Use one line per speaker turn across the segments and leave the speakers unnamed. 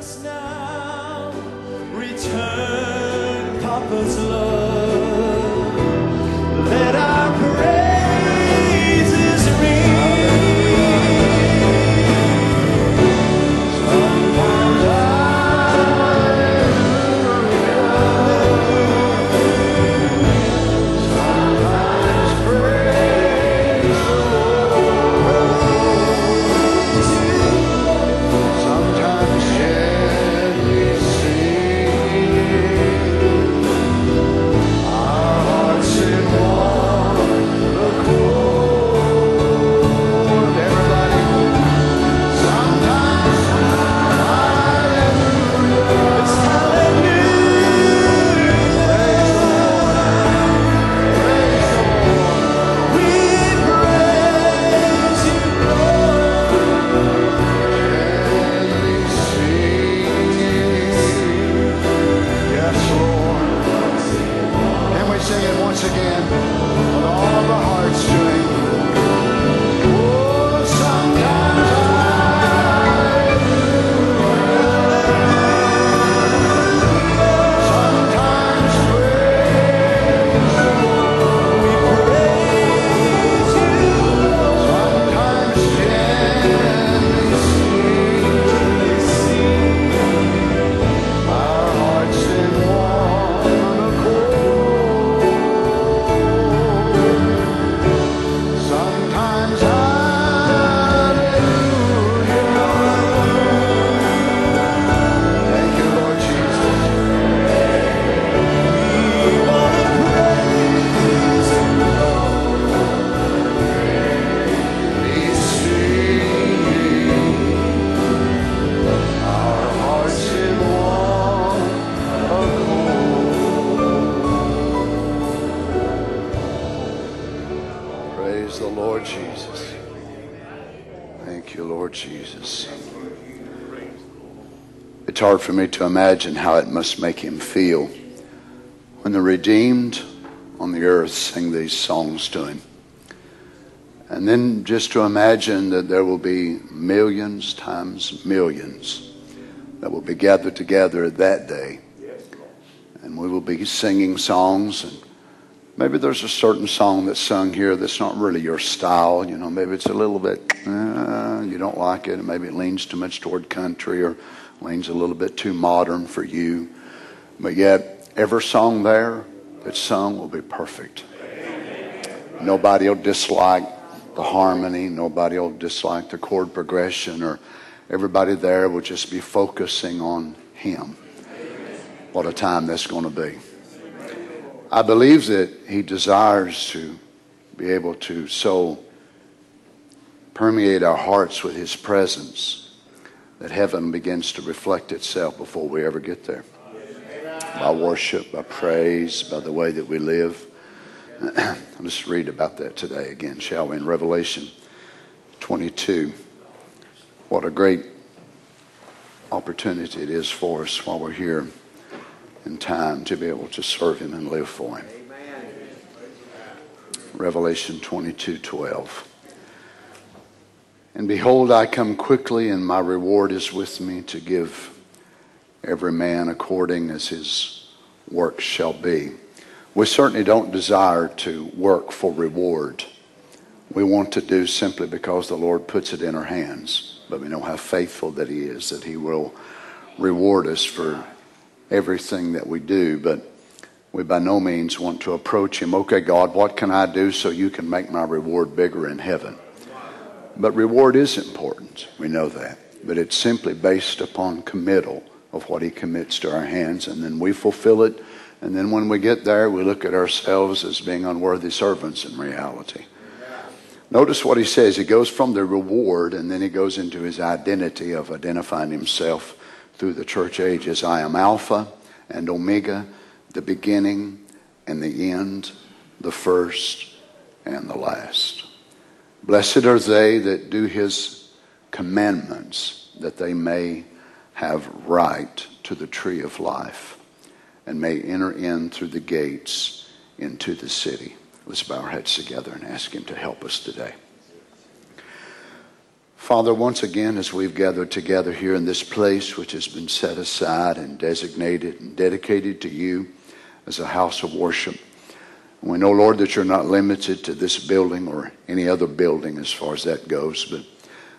us now. Return Papa's love. It's
hard for me to imagine how it must make him feel when the redeemed on the earth sing these songs to him. And then just to imagine that there will be millions times millions that will be gathered together that day. And we will be singing songs. And maybe there's a certain song that's sung here that's not really your style. You know, maybe it's a little bit, uh, you don't like it. And maybe it leans too much toward country or leans a little bit too modern for you. But yet, every song there that's sung will be perfect. Nobody will dislike the harmony. Nobody will dislike the chord progression, or everybody there will just be focusing on Him. What a time that's going to be. I believe that He desires to be able to so permeate our hearts with His presence that heaven begins to reflect itself before we ever get there. By worship, by praise, by the way that we live. Let's read about that today again, shall we? In Revelation 22. What a great opportunity it is for us while we're here in time to be able to serve Him and live for Him. Revelation 22 12. And behold, I come quickly, and my reward is with me to give every man according as his work shall be. We certainly don't desire to work for reward. We want to do simply because the Lord puts it in our hands. But we know how faithful that He is, that He will reward us for everything that we do. But we by no means want to approach Him, okay, God, what can I do so you can make my reward bigger in heaven? But reward is important. We know that. But it's simply based upon committal of what He commits to our hands, and then we fulfill it. And then when we get there, we look at ourselves as being unworthy servants in reality. Notice what he says. He goes from the reward and then he goes into his identity of identifying himself through the church ages. I am Alpha and Omega, the beginning and the end, the first and the last. Blessed are they that do his commandments, that they may have right to the tree of life and may enter in through the gates into the city. Let's bow our heads together and ask him to help us today. Father, once again, as we've gathered together here in this place, which has been set aside and designated and dedicated to you as a house of worship, we know, Lord, that you're not limited to this building or any other building as far as that goes, but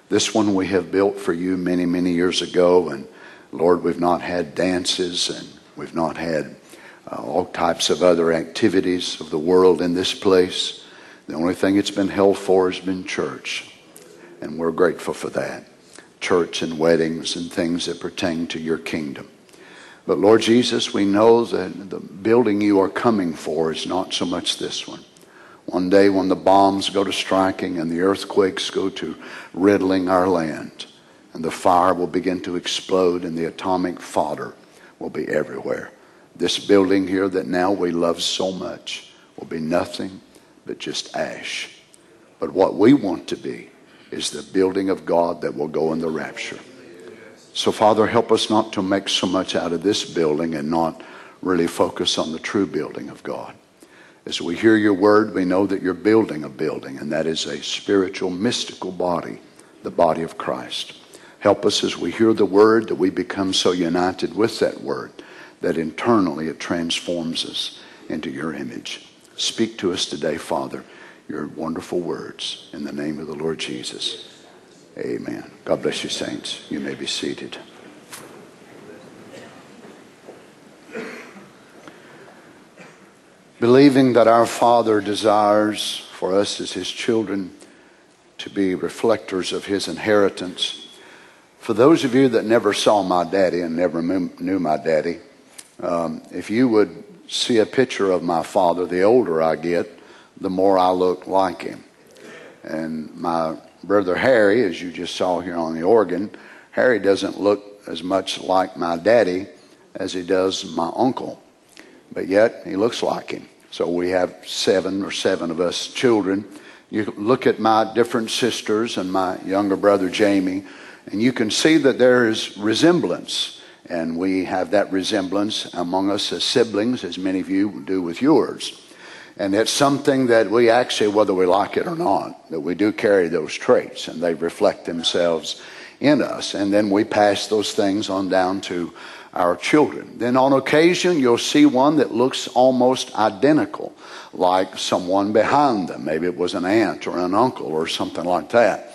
this one we have built for you many, many years ago. And Lord, we've not had dances and we've not had uh, all types of other activities of the world in this place. The only thing it's been held for has been church. And we're grateful for that. Church and weddings and things that pertain to your kingdom. But Lord Jesus, we know that the building you are coming for is not so much this one. One day when the bombs go to striking and the earthquakes go to riddling our land, and the fire will begin to explode and the atomic fodder will be everywhere. This building here that now we love so much will be nothing but just ash. But what we want to be is the building of God that will go in the rapture. So, Father, help us not to make so much out of this building and not really focus on the true building of God. As we hear your word, we know that you're building a building, and that is a spiritual, mystical body, the body of Christ. Help us as we hear the word that we become so united with that word that internally it transforms us into your image. Speak to us today, Father, your wonderful words in the name of the Lord Jesus. Amen. God bless you, saints. You may be seated. Believing that our Father desires for us as His children to be reflectors of His inheritance. For those of you that never saw my daddy and never knew my daddy, um, if you would see a picture of my father, the older I get, the more I look like him. And my brother Harry, as you just saw here on the organ, Harry doesn't look as much like my daddy as he does my uncle, but yet he looks like him. So we have seven or seven of us children. You look at my different sisters and my younger brother Jamie, and you can see that there is resemblance. And we have that resemblance among us as siblings, as many of you do with yours. And it's something that we actually, whether we like it or not, that we do carry those traits and they reflect themselves in us. And then we pass those things on down to our children. Then on occasion, you'll see one that looks almost identical, like someone behind them. Maybe it was an aunt or an uncle or something like that.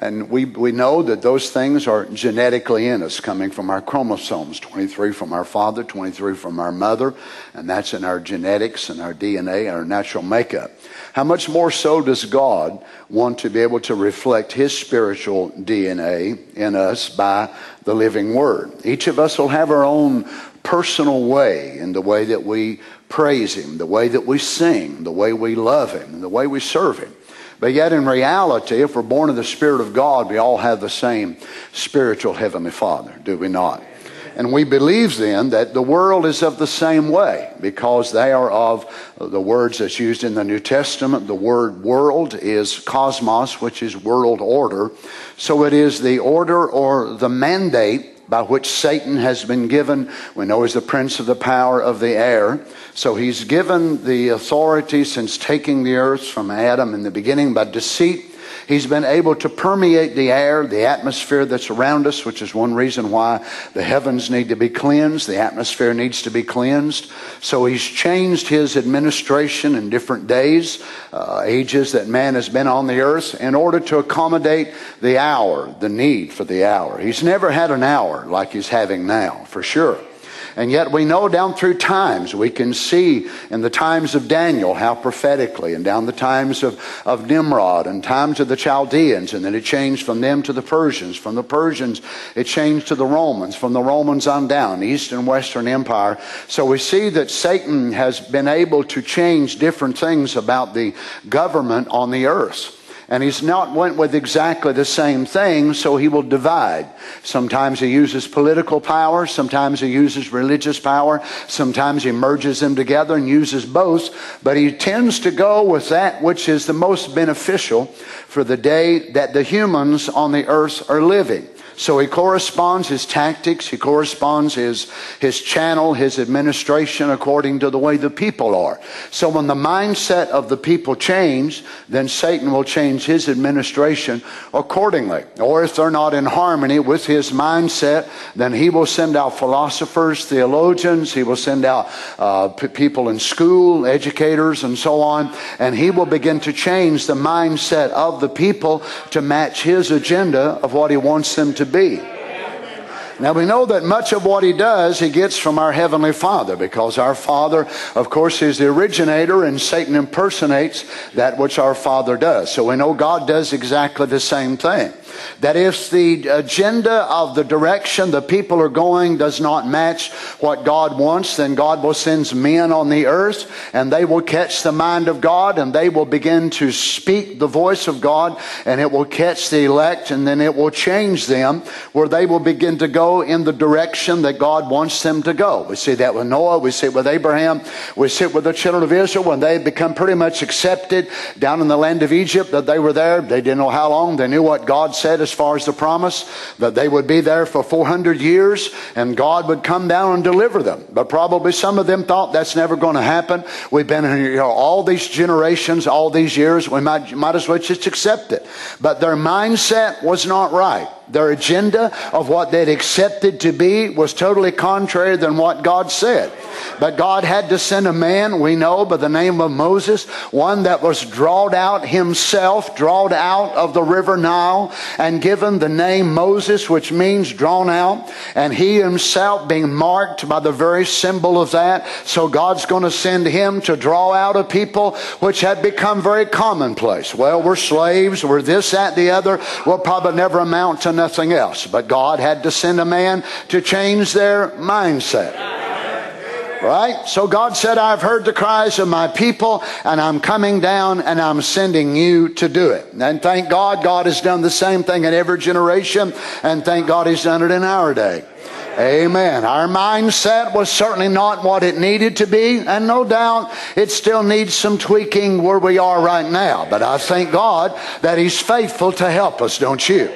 And we, we know that those things are genetically in us, coming from our chromosomes 23 from our father, 23 from our mother, and that's in our genetics and our DNA, and our natural makeup. How much more so does God want to be able to reflect His spiritual DNA in us by the living Word? Each of us will have our own personal way in the way that we praise Him, the way that we sing, the way we love Him, the way we serve Him. But yet, in reality, if we're born of the Spirit of God, we all have the same spiritual Heavenly Father, do we not? And we believe then that the world is of the same way because they are of the words that's used in the New Testament. The word world is cosmos, which is world order. So it is the order or the mandate by which Satan has been given. We know he's the prince of the power of the air. So he's given the authority since taking the earth from Adam in the beginning by deceit. He's been able to permeate the air, the atmosphere that's around us, which is one reason why the heavens need to be cleansed. The atmosphere needs to be cleansed. So he's changed his administration in different days, uh, ages that man has been on the earth in order to accommodate the hour, the need for the hour. He's never had an hour like he's having now, for sure. And yet we know down through times, we can see in the times of Daniel how prophetically, and down the times of, of Nimrod, and times of the Chaldeans, and then it changed from them to the Persians. From the Persians, it changed to the Romans. From the Romans on down, East and Western Empire. So we see that Satan has been able to change different things about the government on the earth. And he's not went with exactly the same thing, so he will divide. Sometimes he uses political power, sometimes he uses religious power, sometimes he merges them together and uses both, but he tends to go with that which is the most beneficial for the day that the humans on the earth are living. So he corresponds his tactics, he corresponds his, his channel, his administration according to the way the people are. So when the mindset of the people change, then Satan will change his administration accordingly. Or if they're not in harmony with his mindset, then he will send out philosophers, theologians, he will send out uh, people in school, educators, and so on, and he will begin to change the mindset of the people to match his agenda of what he wants them to be. Now we know that much of what he does, he gets from our Heavenly Father, because our Father, of course, is the originator, and Satan impersonates that which our Father does. So we know God does exactly the same thing. That if the agenda of the direction the people are going does not match what God wants, then God will send men on the earth and they will catch the mind of God and they will begin to speak the voice of God and it will catch the elect and then it will change them where they will begin to go in the direction that God wants them to go. We see that with Noah, we see it with Abraham, we see it with the children of Israel when they become pretty much accepted down in the land of Egypt that they were there. They didn't know how long. They knew what God said as far as the promise that they would be there for 400 years and God would come down and deliver them. But probably some of them thought that's never going to happen. We've been here you know, all these generations, all these years. We might, might as well just accept it. But their mindset was not right. Their agenda of what they'd accepted to be was totally contrary than what God said. But God had to send a man, we know, by the name of Moses, one that was drawed out himself, drawed out of the river Nile, and given the name Moses, which means drawn out, and he himself being marked by the very symbol of that. So God's going to send him to draw out a people which had become very commonplace. Well, we're slaves, we're this, that, the other. We'll probably never amount to nothing else. But God had to send a man to change their mindset. Right? So God said, I've heard the cries of my people and I'm coming down and I'm sending you to do it. And thank God, God has done the same thing in every generation and thank God He's done it in our day. Amen. Our mindset was certainly not what it needed to be, and no doubt it still needs some tweaking where we are right now. But I thank God that He's faithful to help us, don't you?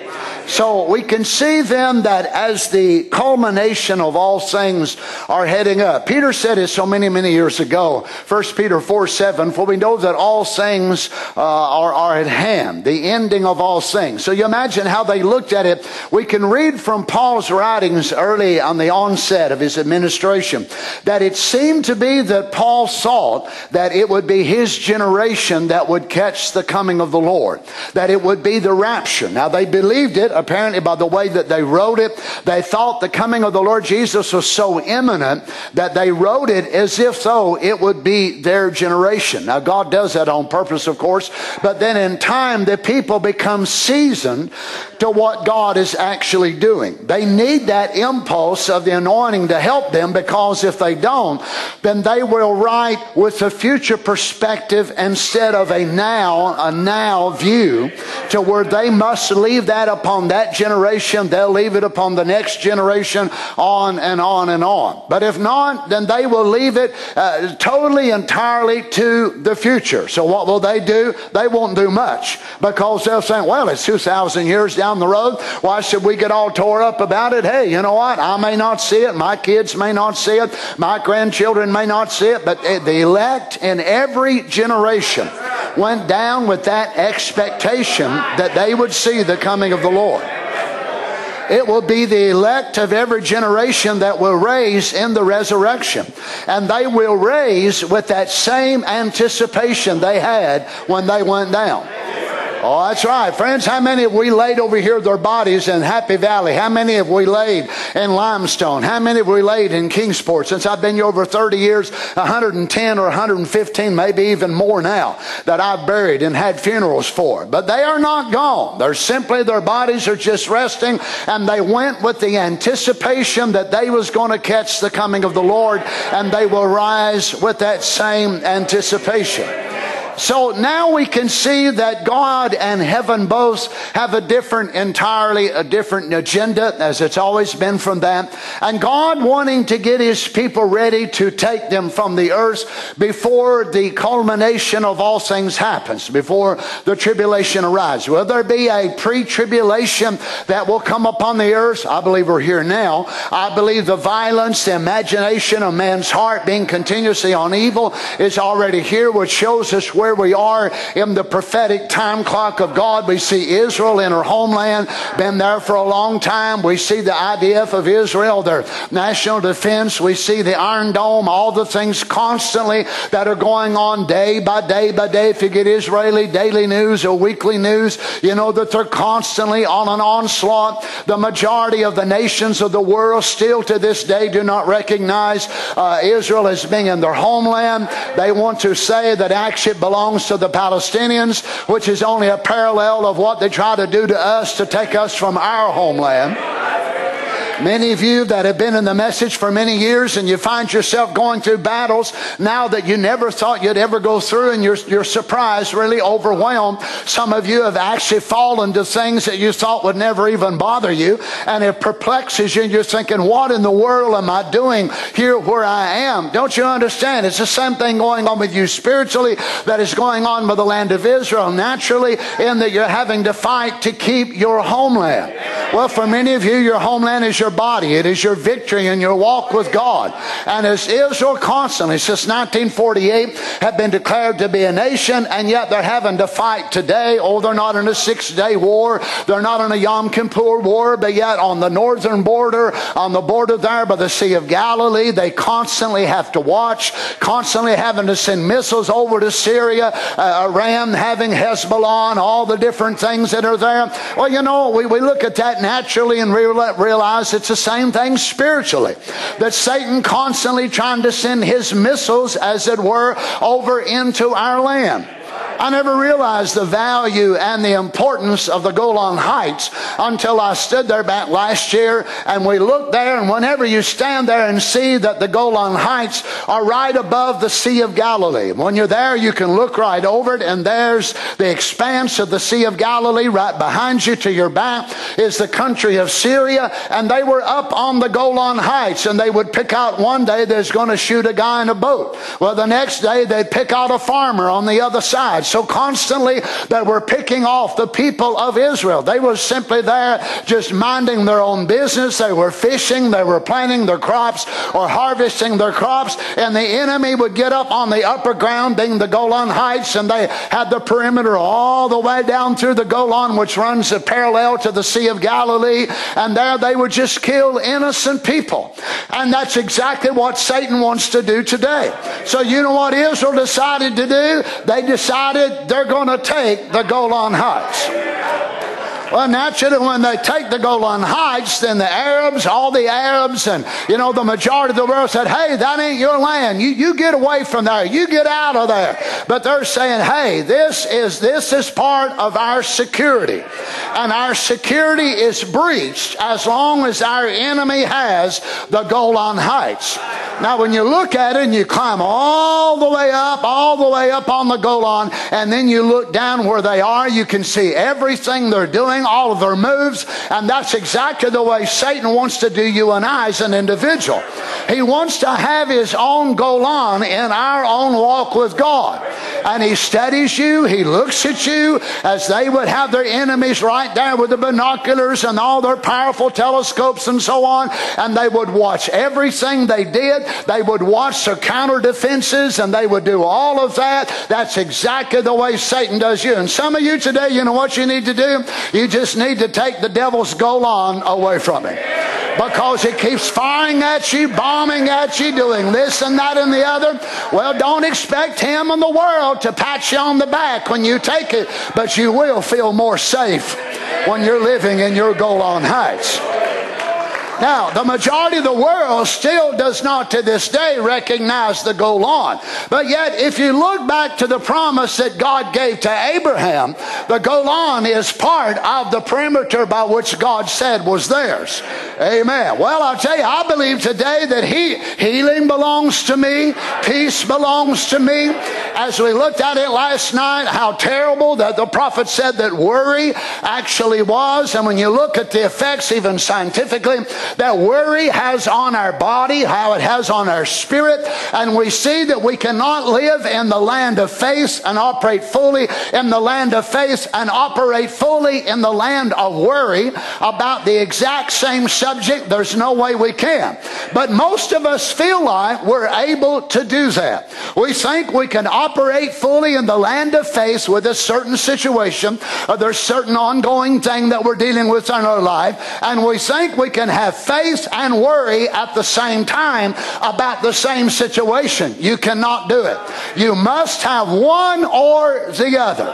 So we can see then that as the culmination of all things are heading up. Peter said it so many, many years ago, 1 Peter 4 7, for we know that all things uh, are, are at hand, the ending of all things. So you imagine how they looked at it. We can read from Paul's writings early on the onset of his administration that it seemed to be that Paul thought that it would be his generation that would catch the coming of the Lord, that it would be the rapture. Now they believed it apparently by the way that they wrote it. They thought the coming of the Lord Jesus was so imminent that they wrote it as if though it would be their generation. Now God does that on purpose, of course, but then in time the people become seasoned to what God is actually doing. They need that impulse of the anointing to help them because if they don't, then they will write with a future perspective instead of a now, a now view to where they must leave that upon that generation. They'll leave it upon the next generation on and on and on. But if not, then they will leave it uh, totally, entirely to the future. So what will they do? They won't do much because they'll say, well, it's 2,000 years down the road. Why should we get all tore up about it? Hey, you know what? I may not see it. My kids may not see it. My grandchildren may not see it. But the elect in every generation went down with that expectation that they would see the coming of the Lord. It will be the elect of every generation that will raise in the resurrection. And they will raise with that same anticipation they had when they went down. Oh, that's right. Friends, how many have we laid over here their bodies in Happy Valley? How many have we laid in Limestone? How many have we laid in Kingsport? Since I've been here over 30 years, 110 or 115, maybe even more now, that I've buried and had funerals for. But they are not gone. They're simply, their bodies are just resting, and they went with the anticipation that they was going to catch the coming of the Lord, and they will rise with that same anticipation. So now we can see that God and heaven both have a different, entirely a different agenda, as it's always been from that. And God wanting to get his people ready to take them from the earth before the culmination of all things happens, before the tribulation arrives. Will there be a pre tribulation that will come upon the earth? I believe we're here now. I believe the violence, the imagination of man's heart being continuously on evil is already here, which shows us where we are in the prophetic time clock of God. We see Israel in her homeland, been there for a long time. We see the IDF of Israel, their national defense. We see the Iron Dome, all the things constantly that are going on day by day by day. If you get Israeli daily news or weekly news, you know that they're constantly on an onslaught. The majority of the nations of the world still to this day do not recognize uh, Israel as being in their homeland. They want to say that actually it belongs to the Palestinians, which is only a parallel of what they try to do to us to take us from our homeland. Many of you that have been in the message for many years and you find yourself going through battles now that you never thought you'd ever go through and you're, you're surprised, really overwhelmed. Some of you have actually fallen to things that you thought would never even bother you and it perplexes you and you're thinking, what in the world am I doing here where I am? Don't you understand? It's the same thing going on with you spiritually that is going on with the land of Israel naturally in that you're having to fight to keep your homeland. Well, for many of you, your homeland is your body. It is your victory in your walk with God. And as Israel constantly, since 1948, have been declared to be a nation, and yet they're having to fight today. Oh, they're not in a six day war. They're not in a Yom Kippur war, but yet on the northern border, on the border there by the Sea of Galilee, they constantly have to watch, constantly having to send missiles over to Syria, uh, Iran having Hezbollah, and all the different things that are there. Well, you know, we, we look at that naturally and realize it's the same thing spiritually. That Satan constantly trying to send his missiles, as it were, over into our land. I never realized the value and the importance of the Golan Heights until I stood there back last year and we looked there and whenever you stand there and see that the Golan Heights are right above the Sea of Galilee. When you're there, you can look right over it and there's the expanse of the Sea of Galilee right behind you to your back is the country of Syria and they were up on the Golan Heights and they would pick out one day there's going to shoot a guy in a boat. Well, the next day they'd pick out a farmer on the other side. So constantly that were picking off the people of Israel. They were simply there just minding their own business. They were fishing, they were planting their crops or harvesting their crops, and the enemy would get up on the upper ground, being the Golan Heights, and they had the perimeter all the way down through the Golan, which runs parallel to the Sea of Galilee, and there they would just kill innocent people. And that's exactly what Satan wants to do today. So you know what Israel decided to do? They decided they're going to take the Golan Heights. Well, naturally, when they take the Golan Heights, then the Arabs, all the Arabs, and you know the majority of the world said, "Hey, that ain't your land. You you get away from there. You get out of there." But they're saying, "Hey, this is this is part of our security, and our security is breached as long as our enemy has the Golan Heights." Now, when you look at it and you climb all the way up, all the way up on the Golan, and then you look down where they are, you can see everything they're doing, all of their moves, and that's exactly the way Satan wants to do you and I as an individual. He wants to have his own Golan in our own walk with God. And he studies you, he looks at you as they would have their enemies right there with the binoculars and all their powerful telescopes and so on, and they would watch everything they did. They would watch their counter defenses and they would do all of that. That's exactly the way Satan does you. And some of you today, you know what you need to do? You just need to take the devil's Golan away from him. Because he keeps firing at you, bombing at you, doing this and that and the other. Well, don't expect him and the world to pat you on the back when you take it, but you will feel more safe when you're living in your Golan Heights. Now, the majority of the world still does not to this day recognize the Golan. But yet, if you look back to the promise that God gave to Abraham, the Golan is part of the perimeter by which God said was theirs. Amen. Well, I'll tell you, I believe today that he, healing belongs to me, peace belongs to me. As we looked at it last night, how terrible that the prophet said that worry actually was. And when you look at the effects, even scientifically, that worry has on our body, how it has on our spirit, and we see that we cannot live in the land of faith and operate fully in the land of faith and operate fully in the land of worry about the exact same subject. There's no way we can. But most of us feel like we're able to do that. We think we can operate fully in the land of faith with a certain situation. Uh, there's certain ongoing thing that we're dealing with in our life, and we think we can have faith and worry at the same time about the same situation. You cannot do it. You must have one or the other.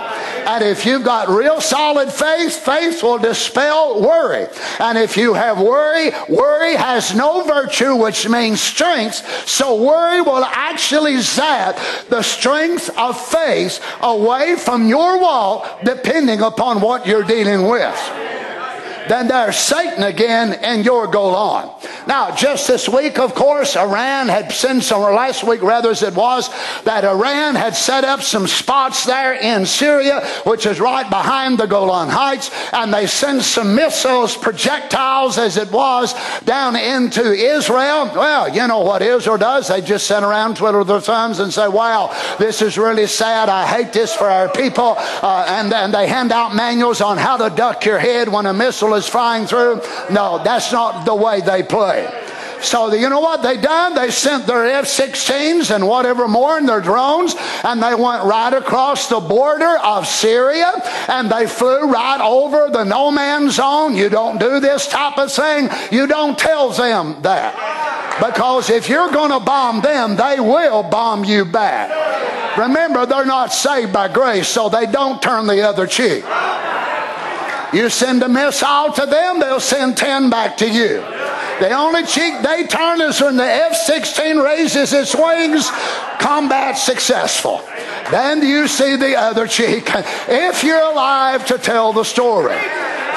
And if you've got real solid faith, faith will dispel worry. And if you have worry, worry has no virtue, which means strength. So worry will actually zap the strength of faith away from your wall, depending upon what you're dealing with then there's Satan again and your Golan. Now, just this week, of course, Iran had sent some, or last week rather as it was, that Iran had set up some spots there in Syria, which is right behind the Golan Heights, and they sent some missiles, projectiles as it was, down into Israel. Well, you know what Israel does? They just sit around, twiddle their thumbs, and say, wow, this is really sad. I hate this for our people. Uh, and then they hand out manuals on how to duck your head when a missile is flying through. No, that's not the way they play. So you know what they done? They sent their F-16s and whatever more and their drones, and they went right across the border of Syria, and they flew right over the no man's zone. You don't do this type of thing. You don't tell them that. Because if you're going to bomb them, they will bomb you back. Remember, they're not saved by grace, so they don't turn the other cheek. You send a missile to them, they'll send 10 back to you. The only cheek they turn is when the F 16 raises its wings, combat successful. Then you see the other cheek, if you're alive to tell the story.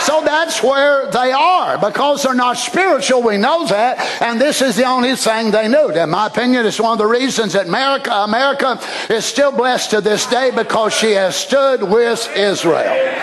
So that's where they are. Because they're not spiritual, we know that, and this is the only thing they knew. In my opinion, it's one of the reasons that America, America is still blessed to this day because she has stood with Israel.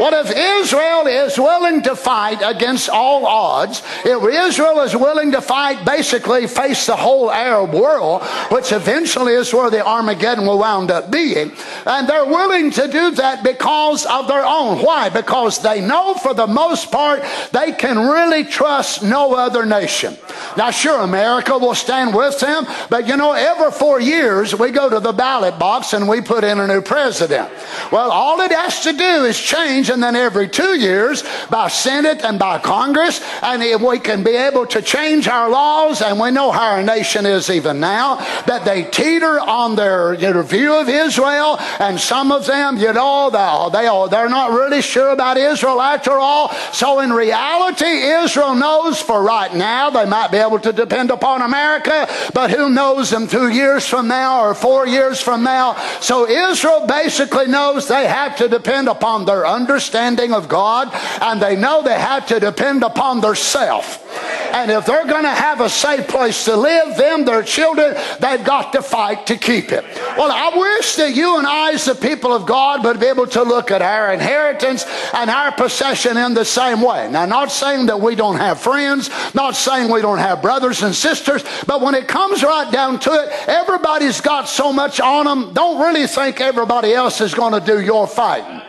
What if Israel is willing to fight against all odds? If Israel is willing to fight, basically face the whole Arab world, which eventually is where the Armageddon will wound up being, and they're willing to do that because of their own. Why? Because they know for the most part they can really trust no other nation. Now, sure, America will stand with them, but you know, every four years we go to the ballot box and we put in a new president. Well, all it has to do is change and then every two years by Senate and by Congress, and if we can be able to change our laws, and we know how our nation is even now, that they teeter on their you know, view of Israel, and some of them, you know, they, they, they're not really sure about Israel after all. So in reality, Israel knows for right now they might be able to depend upon America, but who knows them two years from now or four years from now. So Israel basically knows they have to depend upon their understanding understanding of God, and they know they have to depend upon their self. And if they're going to have a safe place to live, them, their children, they've got to fight to keep it. Well, I wish that you and I, as the people of God, would be able to look at our inheritance and our possession in the same way. Now, not saying that we don't have friends, not saying we don't have brothers and sisters, but when it comes right down to it, everybody's got so much on them. Don't really think everybody else is going to do your fighting.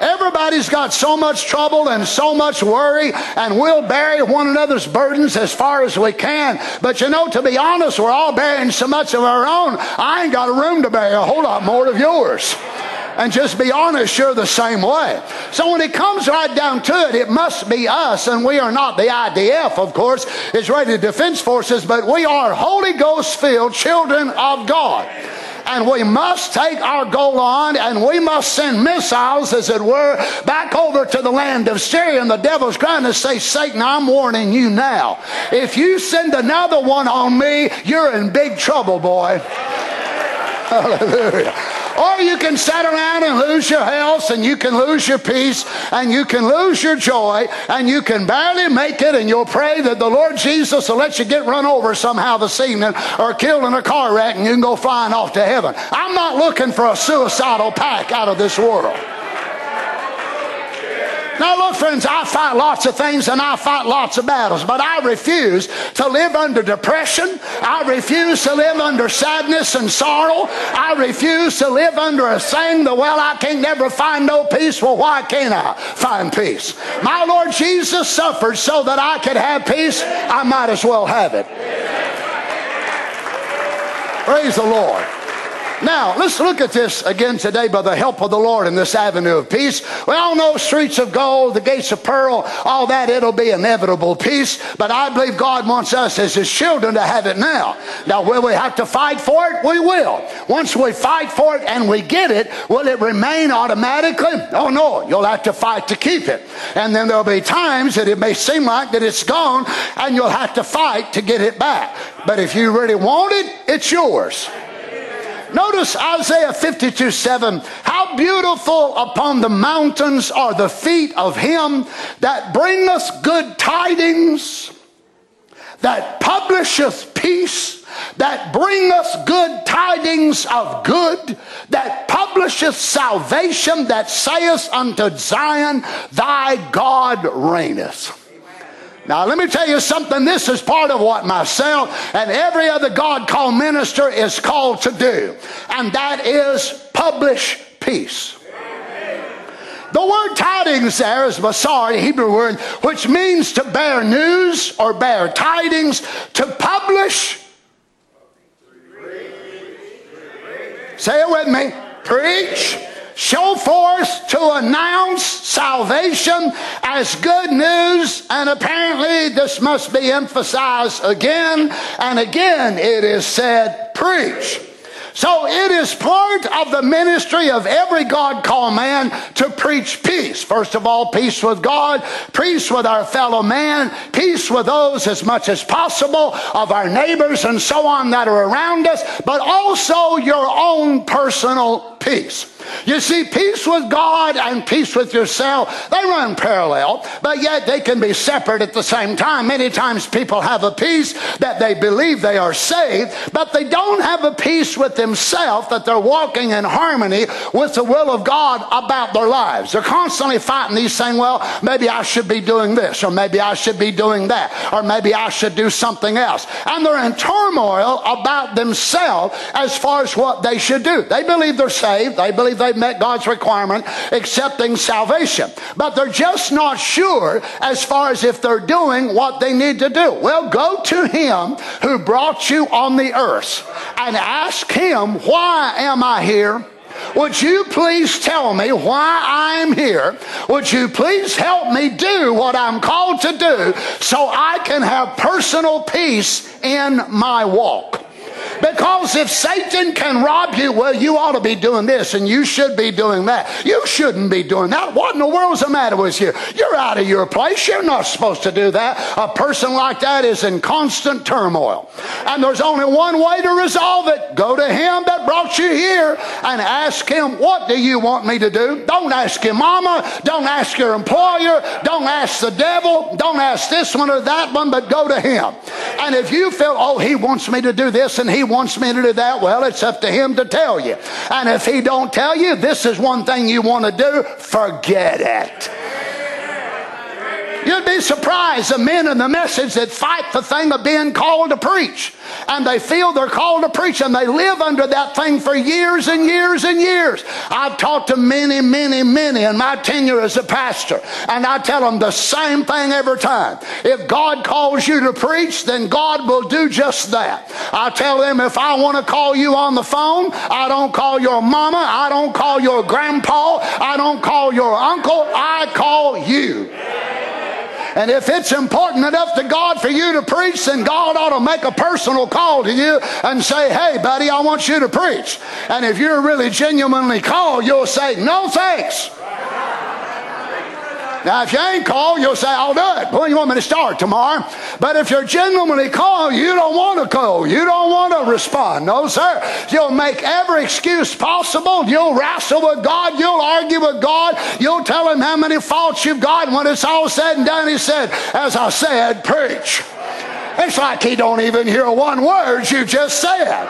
Everybody's got so much trouble and so much worry, and we'll bury one another's burdens as far as we can. But you know, to be honest, we're all bearing so much of our own. I ain't got room to bury a whole lot more of yours and just be honest, you're the same way. So when it comes right down to it, it must be us, and we are not the IDF, of course, Israeli Defense Forces, but we are Holy Ghost filled children of God. And we must take our Golan and we must send missiles, as it were, back over to the land of Syria. And the devil's trying to say, Satan, I'm warning you now. If you send another one on me, you're in big trouble, boy. Hallelujah. Or you can sit around and lose your health, and you can lose your peace, and you can lose your joy, and you can barely make it, and you'll pray that the Lord Jesus will let you get run over somehow this evening or killed in a car wreck, and you can go flying off to heaven. I'm not looking for a suicidal pack out of this world. Now, look, friends, I fight lots of things and I fight lots of battles, but I refuse to live under depression. I refuse to live under sadness and sorrow. I refuse to live under a saying that, well, I can't never find no peace. Well, why can't I find peace? My Lord Jesus suffered so that I could have peace. I might as well have it. Praise the Lord. Now, let's look at this again today by the help of the Lord in this avenue of peace. We all know streets of gold, the gates of pearl, all that, it'll be inevitable peace. But I believe God wants us as His children to have it now. Now, will we have to fight for it? We will. Once we fight for it and we get it, will it remain automatically? Oh, no. You'll have to fight to keep it. And then there'll be times that it may seem like that it's gone and you'll have to fight to get it back. But if you really want it, it's yours. Notice Isaiah 52 7. How beautiful upon the mountains are the feet of him that bringeth good tidings, that publisheth peace, that bringeth good tidings of good, that publisheth salvation, that saith unto Zion, Thy God reigneth. Now, let me tell you something. This is part of what myself and every other God called minister is called to do, and that is publish peace. The word tidings there is basar, a Hebrew word, which means to bear news or bear tidings, to publish. Say it with me. Preach show forth to announce salvation as good news, and apparently this must be emphasized again and again. It is said, preach. So it is part of the ministry of every God called man to preach peace. First of all, peace with God, peace with our fellow man, peace with those as much as possible of our neighbors and so on that are around us, but also your own personal peace. You see, peace with God and peace with yourself, they run parallel, but yet they can be separate at the same time. Many times people have a peace that they believe they are saved, but they don't have a peace with themselves that they're walking in harmony with the will of God about their lives. They're constantly fighting these saying, well, maybe I should be doing this, or maybe I should be doing that, or maybe I should do something else. And they're in turmoil about themselves as far as what they should do. They believe they're saved. They believe they've met God's requirement, accepting salvation. But they're just not sure as far as if they're doing what they need to do. Well, go to Him who brought you on the earth and ask Him, Why am I here? Would you please tell me why I'm here? Would you please help me do what I'm called to do so I can have personal peace in my walk? Because if Satan can rob you, well, you ought to be doing this and you should be doing that. You shouldn't be doing that. What in the world's the matter with you? You're out of your place. You're not supposed to do that. A person like that is in constant turmoil. And there's only one way to resolve it. Go to him that brought you here and ask him, what do you want me to do? Don't ask your mama. Don't ask your employer. Don't ask the devil. Don't ask this one or that one, but go to him. And if you feel, oh, he wants me to do this and he wants me to do that, well, it's up to him to tell you. And if he don't tell you, this is one thing you want to do, forget it. You'd be surprised the men in the message that fight the thing of being called to preach. And they feel they're called to preach and they live under that thing for years and years and years. I've talked to many, many, many in my tenure as a pastor. And I tell them the same thing every time. If God calls you to preach, then God will do just that. I tell them if I want to call you on the phone, I don't call your mama, I don't call your grandpa, I don't call your uncle, I call you. And if it's important enough to God for you to preach, then God ought to make a personal call to you and say, hey, buddy, I want you to preach. And if you're really genuinely called, you'll say, no thanks. Now, if you ain't called, you'll say, I'll do it. When you want me to start tomorrow? But if you're genuinely called, you don't want to go. You don't want to respond. No, sir. You'll make every excuse possible. You'll wrestle with God. You'll argue with God. You'll tell him how many faults you've got. And when it's all said and done, he said, as I said, preach. It's like he don't even hear one word you just said.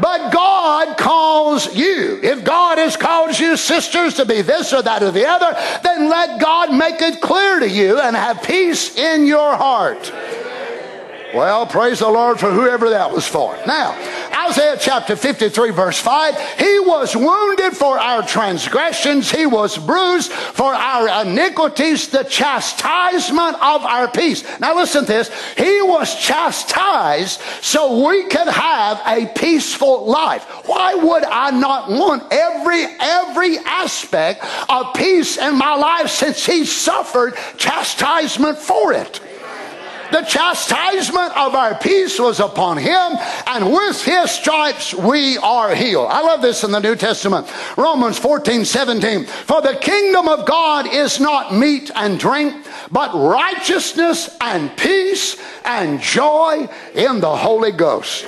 But God calls you. If God has called you, sisters, to be this or that or the other, then let God make it clear to you and have peace in your heart. Well, praise the Lord for whoever that was for. Now, Isaiah chapter 53, verse 5 He was wounded for our transgressions, He was bruised for our iniquities, the chastisement of our peace. Now, listen to this He was chastised so we could have a peaceful life. Why would I not want every, every aspect of peace in my life since He suffered chastisement for it? The chastisement of our peace was upon him, and with his stripes we are healed. I love this in the New Testament. Romans 14, 17. For the kingdom of God is not meat and drink, but righteousness and peace and joy in the Holy Ghost.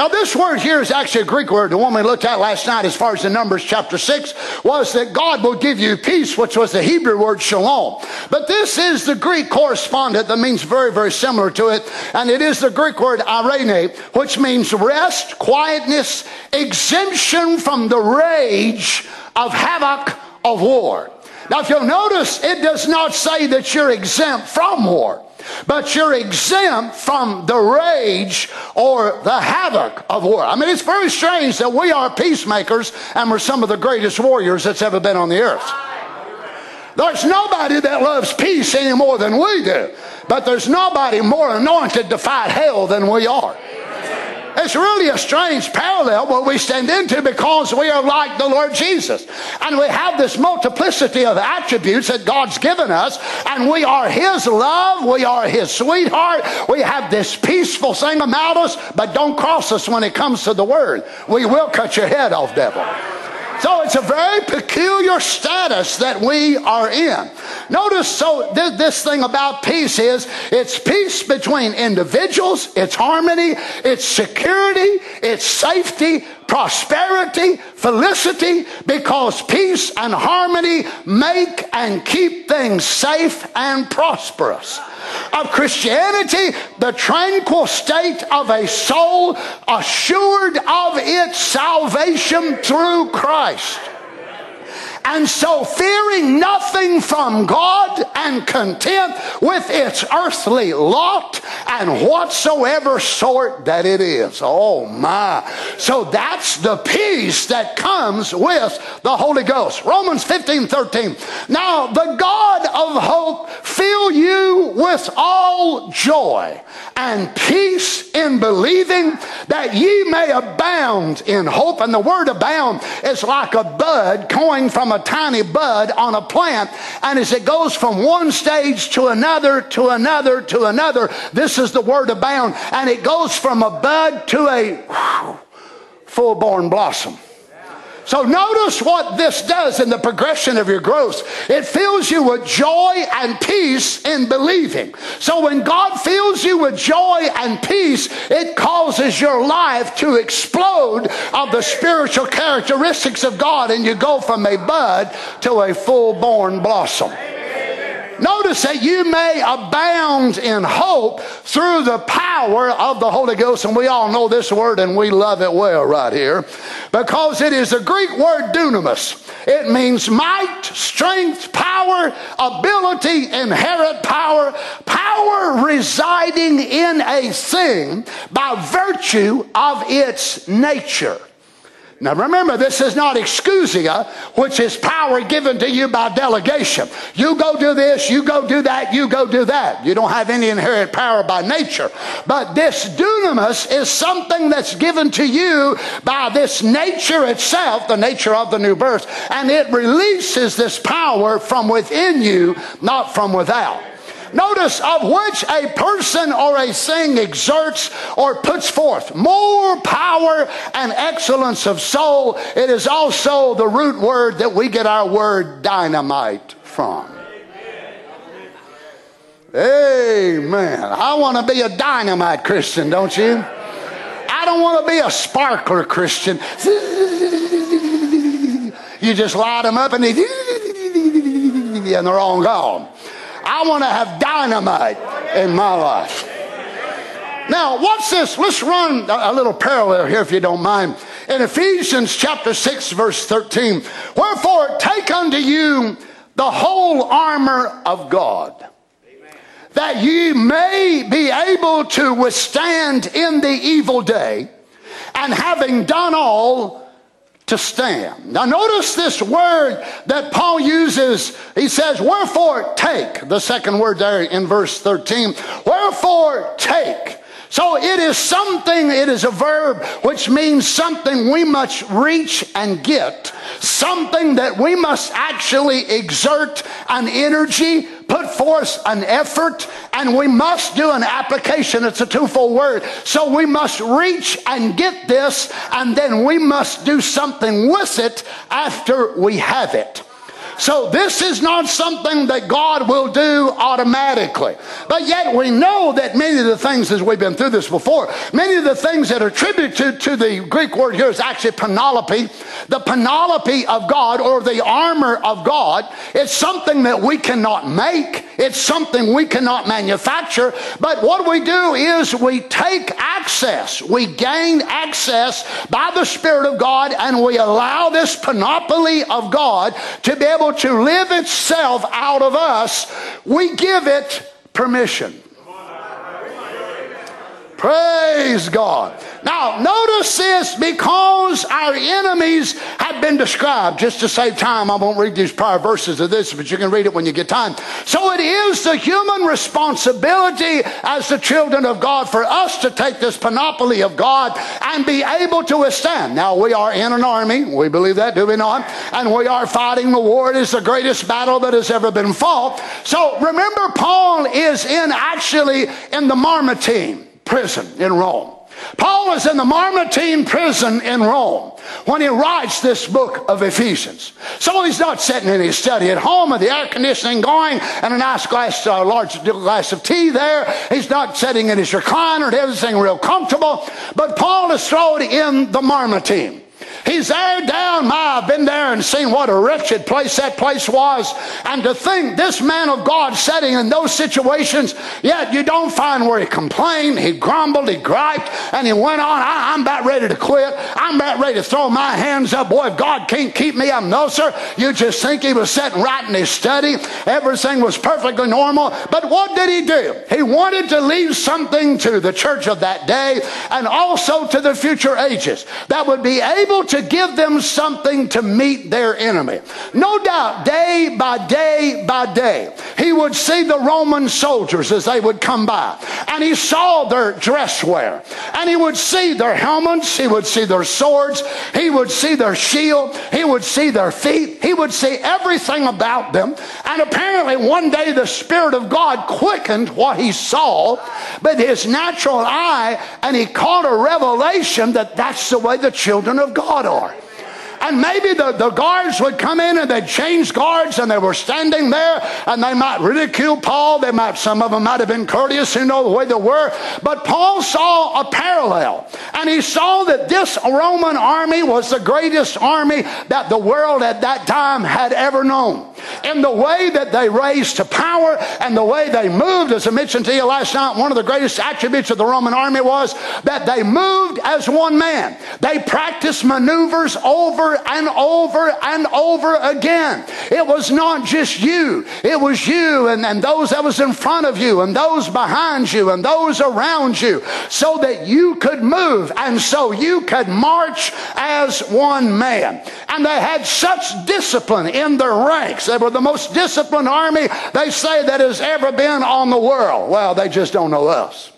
Now, this word here is actually a Greek word. The one we looked at last night, as far as the Numbers chapter 6, was that God will give you peace, which was the Hebrew word shalom. But this is the Greek correspondent that means very, very similar to it. And it is the Greek word irene, which means rest, quietness, exemption from the rage of havoc of war. Now, if you'll notice, it does not say that you're exempt from war but you're exempt from the rage or the havoc of war. I mean, it's very strange that we are peacemakers and we're some of the greatest warriors that's ever been on the earth. There's nobody that loves peace any more than we do, but there's nobody more anointed to fight hell than we are. It's really a strange parallel what we stand into because we are like the Lord Jesus. And we have this multiplicity of attributes that God's given us, and we are His love, we are His sweetheart, we have this peaceful thing about us, but don't cross us when it comes to the Word. We will cut your head off, devil. So it's a very peculiar status that we are in. Notice, so th- this thing about peace is it's peace between individuals, it's harmony, it's security, it's safety, prosperity, felicity, because peace and harmony make and keep things safe and prosperous of Christianity, the tranquil state of a soul assured of its salvation through Christ. And so, fearing nothing from God and content with its earthly lot and whatsoever sort that it is. Oh my. So, that's the peace that comes with the Holy Ghost. Romans 15 13. Now, the God of hope fill you with all joy and peace in believing that ye may abound in hope. And the word abound is like a bud going from a tiny bud on a plant. And as it goes from one stage to another, to another, to another, this is the word abound. And it goes from a bud to a full born blossom. So notice what this does in the progression of your growth. It fills you with joy and peace in believing. So when God fills you with joy and peace, it causes your life to explode of the spiritual characteristics of God and you go from a bud to a full born blossom. Notice that you may abound in hope through the power of the Holy Ghost. And we all know this word and we love it well right here because it is a Greek word dunamis. It means might, strength, power, ability, inherent power, power residing in a thing by virtue of its nature. Now remember, this is not exousia, which is power given to you by delegation. You go do this, you go do that, you go do that. You don't have any inherent power by nature. But this dunamis is something that's given to you by this nature itself, the nature of the new birth, and it releases this power from within you, not from without. Notice of which a person or a thing exerts or puts forth more power and excellence of soul. It is also the root word that we get our word dynamite from. Amen. I want to be a dynamite Christian, don't you? I don't want to be a sparkler Christian. You just light them up and they and they're all gone. I want to have dynamite in my life. Now, what's this? Let's run a little parallel here, if you don't mind. In Ephesians chapter 6, verse 13, wherefore take unto you the whole armor of God, that ye may be able to withstand in the evil day, and having done all, to stand. Now, notice this word that Paul uses. He says, Wherefore take, the second word there in verse 13. Wherefore take. So it is something, it is a verb which means something we must reach and get, something that we must actually exert an energy, put forth an effort, and we must do an application. It's a twofold word. So we must reach and get this, and then we must do something with it after we have it. So this is not something that God will do automatically. But yet we know that many of the things, as we've been through this before, many of the things that are attributed to the Greek word here is actually panoply. The panoply of God or the armor of God. It's something that we cannot make. It's something we cannot manufacture. But what we do is we take access. We gain access by the Spirit of God and we allow this panoply of God to be able to live itself out of us, we give it permission. Praise God. Now, notice this because our enemies have been described. Just to save time, I won't read these prior verses of this, but you can read it when you get time. So it is the human responsibility as the children of God for us to take this panoply of God and be able to withstand. Now, we are in an army. We believe that, do we not? And we are fighting the war. It is the greatest battle that has ever been fought. So remember, Paul is in actually in the Mamertine prison in Rome. Paul is in the Mamertine prison in Rome when he writes this book of Ephesians. So he's not sitting in his study at home with the air conditioning going and a nice glass, uh, large glass of tea there. He's not sitting in his recliner and everything real comfortable. But Paul is thrown in the Mamertine. He's there down. My, I've been there and seen what a wretched place that place was. And to think this man of God sitting in those situations, yet you don't find where he complained, he grumbled, he griped, and he went on. I, am about ready to quit. I'm about ready to throw my hands up. Boy, if God can't keep me, I'm no, sir. You just think he was sitting right in his study. Everything was perfectly normal. But what did he do? He wanted to leave something to the church of that day and also to the future ages that would be able to give them something to meet their enemy. No doubt, day by day by day, he would see the Roman soldiers as they would come by, and he saw their dress wear, and he would see their helmets, he would see their swords, he would see their shield, he would see their feet, he would see everything about them. And apparently, one day the Spirit of God quickened what he saw, with his natural eye, and he caught a revelation that that's the way the children of God are. And maybe the, the guards would come in and they'd change guards and they were standing there and they might ridicule Paul. They might, some of them might have been courteous, you know, the way they were. But Paul saw a parallel and he saw that this Roman army was the greatest army that the world at that time had ever known. In the way that they raised to power and the way they moved, as I mentioned to you last night, one of the greatest attributes of the Roman army was that they moved as one man. They practiced maneuvers over and over and over again. It was not just you, it was you and, and those that was in front of you and those behind you and those around you so that you could move and so you could march as one man. And they had such discipline in their ranks. They were the most disciplined army they say that has ever been on the world. Well, they just don't know us.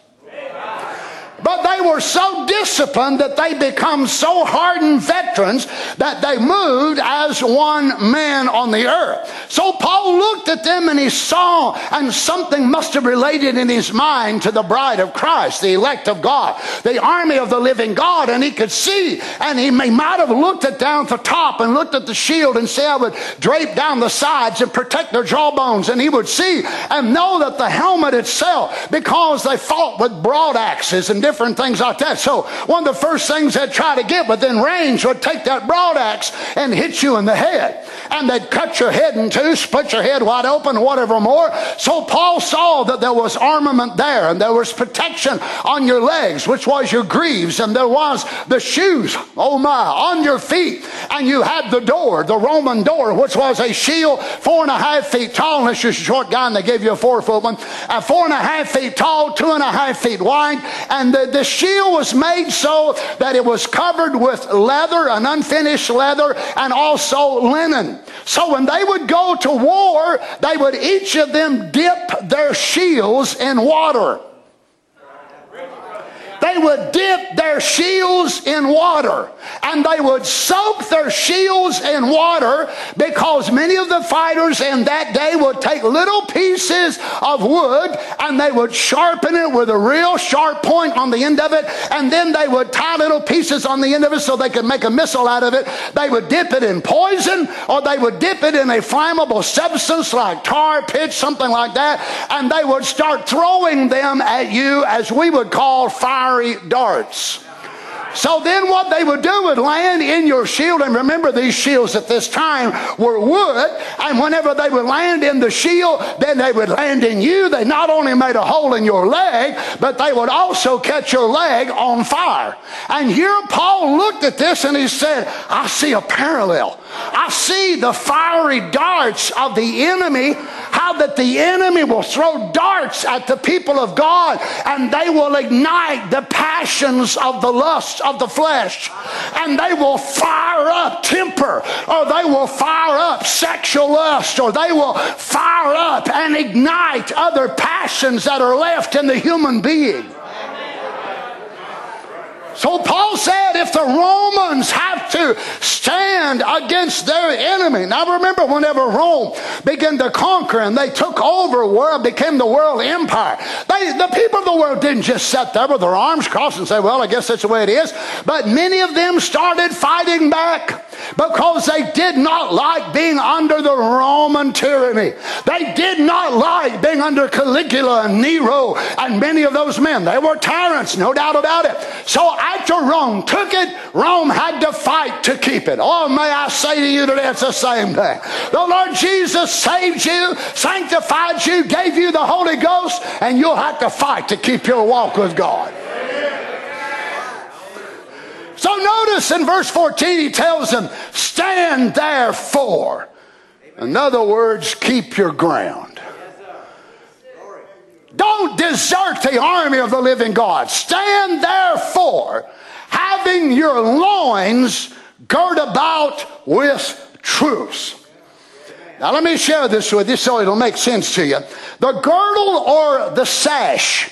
But they were so disciplined that they become so hardened veterans that they moved as one man on the earth. So Paul looked at them and he saw, and something must have related in his mind to the bride of Christ, the elect of God, the army of the living God, and he could see, and he may, might have looked at down the top and looked at the shield and say, I would drape down the sides and protect their jawbones, and he would see and know that the helmet itself, because they fought with broad axes and different things like that. So one of the first things they'd try to get within range would take that broad axe and hit you in the head. And they'd cut your head in two, split your head wide open, whatever more. So Paul saw that there was armament there and there was protection on your legs, which was your greaves, and there was the shoes, oh my, on your feet. And you had the door, the Roman door, which was a shield four and a half feet tall, unless you're a short guy and they gave you a four foot one, uh, four and a half feet tall, two and a half feet wide. And the, the shield was made so that it was covered with leather, an unfinished leather, and also linen. So when they would go to war, they would each of them dip their shields in water. They would dip their shields in water and they would soak their shields in water because many of the fighters in that day would take little pieces of wood and they would sharpen it with a real sharp point on the end of it and then they would tie little pieces on the end of it so they could make a missile out of it. They would dip it in poison or they would dip it in a flammable substance like tar, pitch, something like that, and they would start throwing them at you as we would call fiery darts. So then what they would do would land in your shield. And remember, these shields at this time were wood. And whenever they would land in the shield, then they would land in you. They not only made a hole in your leg, but they would also catch your leg on fire. And here Paul looked at this and he said, I see a parallel. I see the fiery darts of the enemy, how that the enemy will throw darts at the people of God and they will ignite the passions of the lust of the flesh. And they will fire up temper, or they will fire up sexual lust, or they will fire up and ignite other passions that are left in the human being. So Paul said if the Romans have to stand against their enemy. Now remember whenever Rome began to conquer and they took over world, became the world empire. They, the people of the world didn't just sit there with their arms crossed and say, well, I guess that's the way it is. But many of them started fighting back because they did not like being under the Roman tyranny. They did not like being under Caligula and Nero and many of those men. They were tyrants, no doubt about it. So after Rome took it, Rome had to fight to keep it. Oh, may I say to you today, it's the same thing. The Lord Jesus saved you, sanctified you, gave you the Holy Ghost, and you'll have to fight to keep your walk with God. So notice in verse 14, he tells them, Stand therefore. In other words, keep your ground. Don't desert the army of the living God. Stand therefore, having your loins girt about with truth. Now, let me share this with you so it'll make sense to you. The girdle or the sash,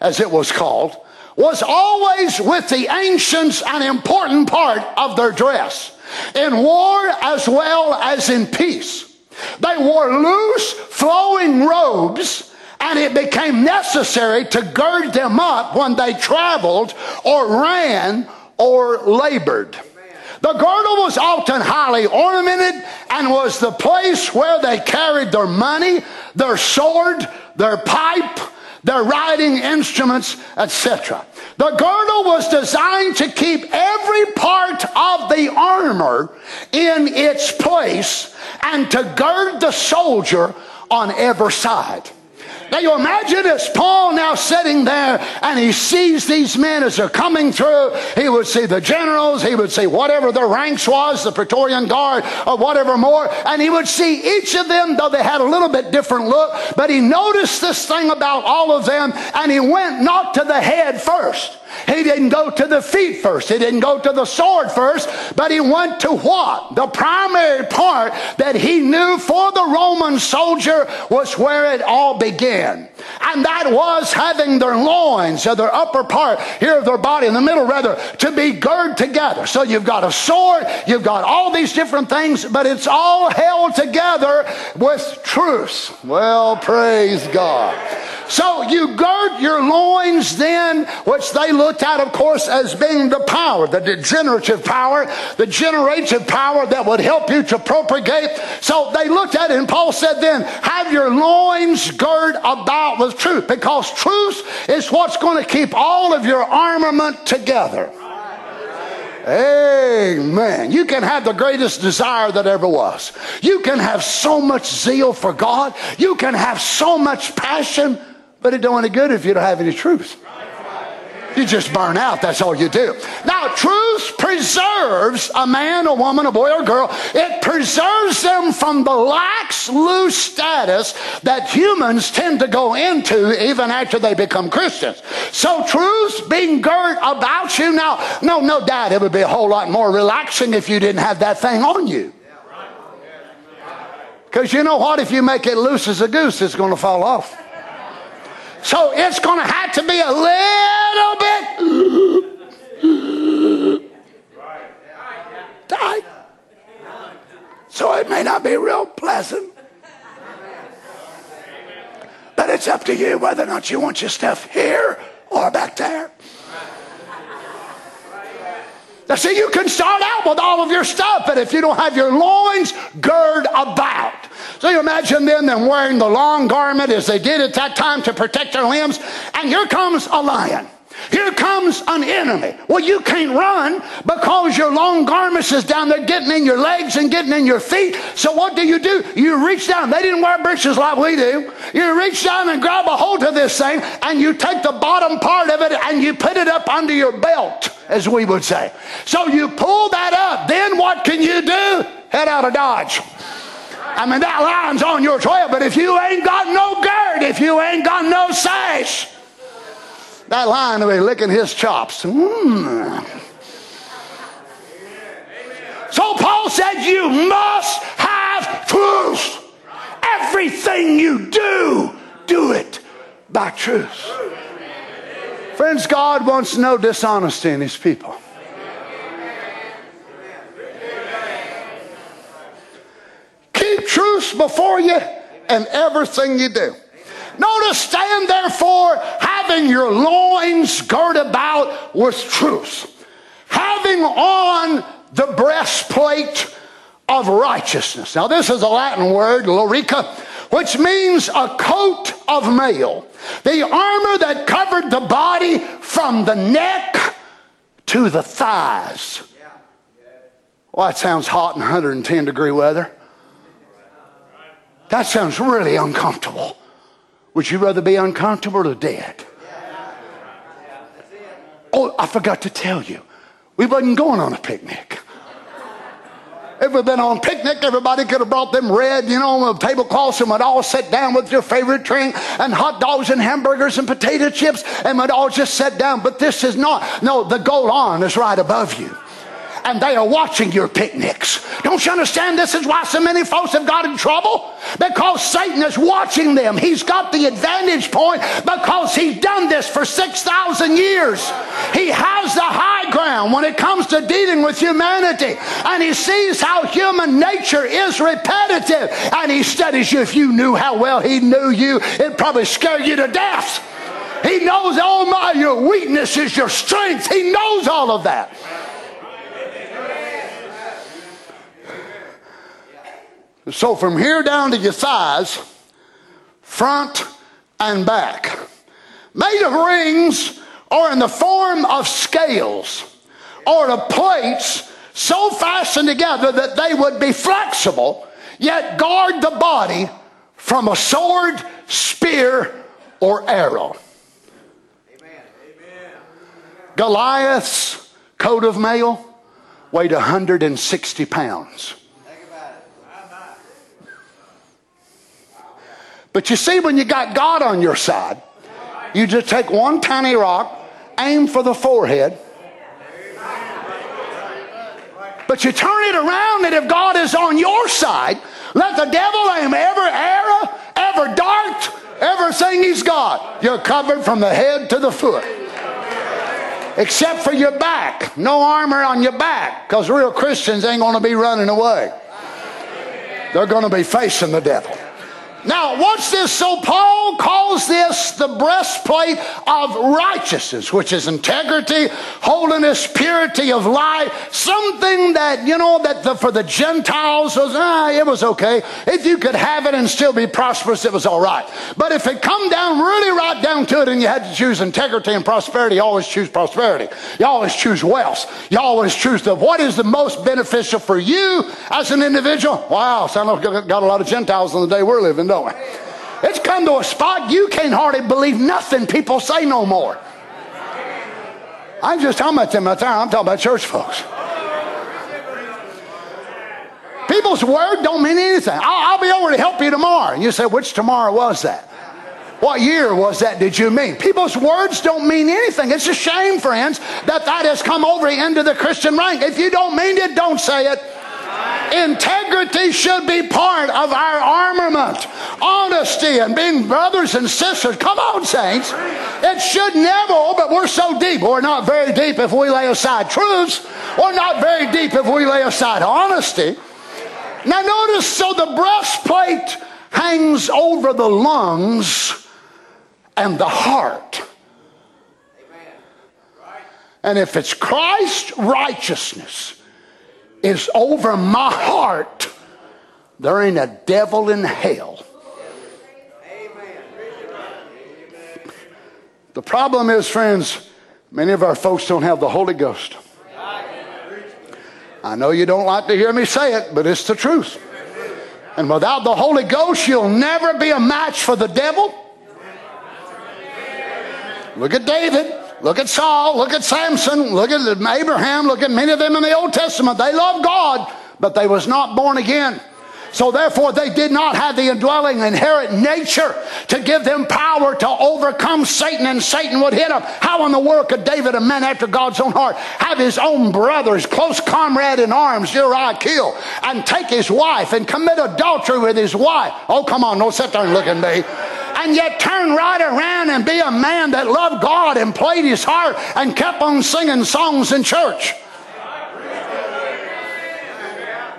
as it was called, was always with the ancients an important part of their dress, in war as well as in peace. They wore loose, flowing robes, and it became necessary to gird them up when they traveled or ran or labored. The girdle was often highly ornamented and was the place where they carried their money, their sword, their pipe, their riding instruments, etc. The girdle was designed to keep every part of the armor in its place and to gird the soldier on every side. Now you imagine it's Paul now sitting there and he sees these men as they're coming through. He would see the generals, he would see whatever their ranks was, the Praetorian Guard or whatever more, and he would see each of them, though they had a little bit different look, but he noticed this thing about all of them and he went not to the head first. He didn't go to the feet first. He didn't go to the sword first, but he went to what? The primary part that he knew for the Roman soldier was where it all began. And that was having their loins or their upper part here of their body, in the middle rather, to be girded together. So you've got a sword, you've got all these different things, but it's all held together with truth. Well, praise God. So you gird your loins then, which they looked at, of course, as being the power, the degenerative power, the generative power that would help you to propagate. So they looked at it, and Paul said then, have your loins girt about with truth, because truth is what's going to keep all of your armament together. Amen. You can have the greatest desire that ever was. You can have so much zeal for God. You can have so much passion, but it don't any good if you don't have any truth. You just burn out. That's all you do. Now, truth preserves a man, a woman, a boy, or a girl. It preserves them from the lax, loose status that humans tend to go into even after they become Christians. So, truth being girt about you now, no, no doubt it would be a whole lot more relaxing if you didn't have that thing on you. Because you know what? If you make it loose as a goose, it's going to fall off. So it's going to have to be a little bit. So it may not be real pleasant. But it's up to you whether or not you want your stuff here or back there. Now, see, you can start out with all of your stuff, but if you don't have your loins gird about. So you imagine them then them wearing the long garment as they did at that time to protect their limbs, and here comes a lion. Here comes an enemy. Well, you can't run because your long garments is down there getting in your legs and getting in your feet. So what do you do? You reach down. They didn't wear breeches like we do. You reach down and grab a hold of this thing and you take the bottom part of it and you put it up under your belt, as we would say. So you pull that up. Then what can you do? Head out of Dodge. I mean, that line's on your trail, but if you ain't got no gird, if you ain't got no sash, that lion will be licking his chops. Mm. So Paul said, You must have truth. Everything you do, do it by truth. Friends, God wants no dishonesty in his people. Keep truth before you in everything you do. Notice, stand therefore, having your loins girt about with truth, having on the breastplate of righteousness. Now, this is a Latin word, lorica, which means a coat of mail. The armor that covered the body from the neck to the thighs. Well, that sounds hot in 110 degree weather. That sounds really uncomfortable. Would you rather be uncomfortable or dead? Oh, I forgot to tell you. We wasn't going on a picnic. If we'd been on picnic, everybody could have brought them red, you know, tablecloths and would all sit down with your favorite drink and hot dogs and hamburgers and potato chips and would all just sit down. But this is not. No, the Golan is right above you and they are watching your picnics. Don't you understand? This is why so many folks have got in trouble because Satan is watching them. He's got the advantage point because he's done this for 6,000 years. He has the high ground when it comes to dealing with humanity, and he sees how human nature is repetitive, and he studies you. If you knew how well he knew you, it'd probably scare you to death. He knows all my your weakness is your strength. He knows all of that. So from here down to your thighs, front and back, made of rings or in the form of scales or of plates so fastened together that they would be flexible, yet guard the body from a sword, spear, or arrow. Goliath's coat of mail weighed 160 pounds. But you see, when you got God on your side, you just take one tiny rock aim for the forehead. But you turn it around that if God is on your side, let the devil aim every arrow, every dart, everything he's got. You're covered from the head to the foot. Except for your back. No armor on your back. Because real Christians ain't going to be running away. They're going to be facing the devil. Now, watch this. So, Paul calls this the breastplate of righteousness, which is integrity, holiness, purity of life. Something that, you know, that the, for the Gentiles was, ah, it was okay. If you could have it and still be prosperous, it was all right. But if it come down really right down to it and you had to choose integrity and prosperity, you always choose prosperity. You always choose wealth. You always choose the, what is the most beneficial for you as an individual? Wow, sound like got a lot of Gentiles in the day we're living, don't? It's come to a spot you can't hardly believe nothing people say no more. I'm just talking about them. I'm talking about church folks. People's word don't mean anything. I'll, I'll be over to help you tomorrow. And you say, which tomorrow was that? What year was that did you mean? People's words don't mean anything. It's a shame, friends, that that has come over into the Christian rank. If you don't mean it, don't say it. Integrity should be part of our armament. Honesty and being brothers and sisters. Come on, saints. It should never, but we're so deep. We're not very deep if we lay aside truths. We're not very deep if we lay aside honesty. Now, notice so the breastplate hangs over the lungs and the heart. And if it's Christ's righteousness is over my heart, there ain't a devil in hell. The problem is, friends, many of our folks don't have the Holy Ghost. I know you don't like to hear me say it, but it's the truth. And without the Holy Ghost, you'll never be a match for the devil. Look at David. Look at Saul. Look at Samson. Look at Abraham. Look at many of them in the Old Testament. They loved God, but they was not born again. So therefore, they did not have the indwelling inherent nature to give them power to overcome Satan, and Satan would hit them. How in the world could David, a man after God's own heart, have his own brother's close comrade in arms, Uriah, kill, and take his wife and commit adultery with his wife? Oh, come on, don't sit there and look at me and yet turn right around and be a man that loved God and played his heart and kept on singing songs in church.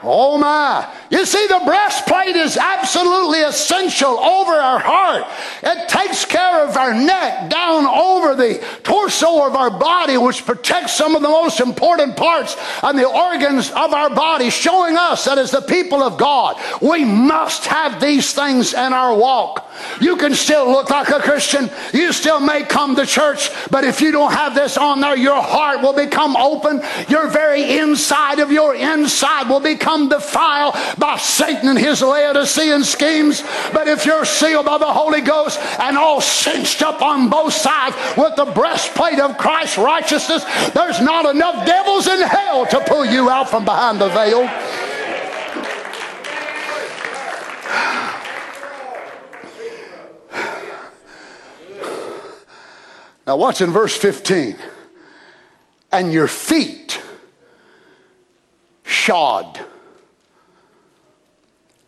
Oh my. You see, the breastplate is absolutely essential over our heart. It takes care of our neck down over the torso of our body, which protects some of the most important parts and the organs of our body, showing us that as the people of God, we must have these things in our walk. You can still look like a Christian. You still may come to church, but if you don't have this on there, your heart will become open. Your very inside of your inside will become defiled by Satan and his Laodicean schemes. But if you're sealed by the Holy Ghost and all cinched up on both sides with the breastplate of Christ's righteousness, there's not enough devils in hell to pull you out from behind the veil. Now, watch in verse 15. And your feet shod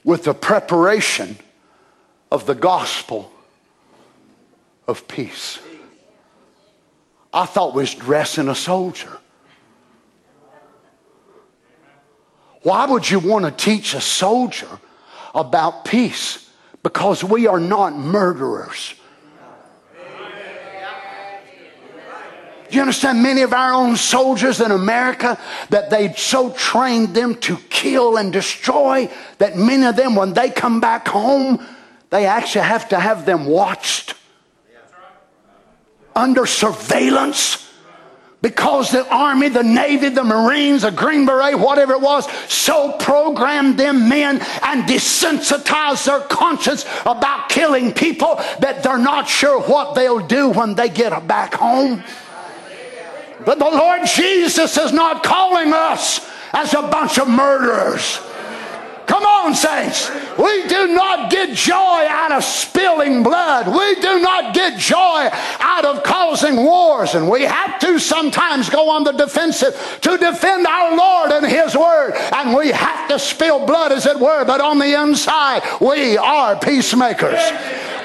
with the preparation of the gospel of peace. I thought was dressing a soldier. Why would you want to teach a soldier about peace? Because we are not murderers. Do you understand many of our own soldiers in America that they so trained them to kill and destroy that many of them, when they come back home, they actually have to have them watched under surveillance because the army, the navy, the marines, the green beret, whatever it was, so programmed them men and desensitized their conscience about killing people that they're not sure what they'll do when they get back home. But the Lord Jesus is not calling us as a bunch of murderers. Come on, saints. We do not get joy out of spilling blood. We do not get joy out of causing wars. And we have to sometimes go on the defensive to defend our Lord and His Word. And we have to spill blood, as it were. But on the inside, we are peacemakers.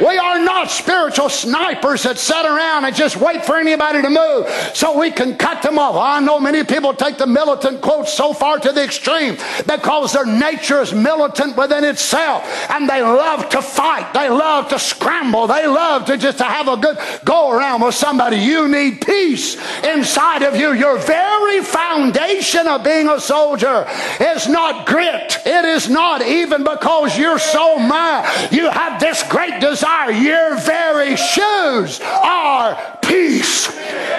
We are not spiritual snipers that sit around and just wait for anybody to move so we can cut them off. I know many people take the militant quote so far to the extreme because their nature is militant within itself and they love to fight. They love to scramble. They love to just to have a good go around with somebody. You need peace inside of you. Your very foundation of being a soldier is not grit. It is not even because you're so mad. You have this great desire. Your very shoes are peace.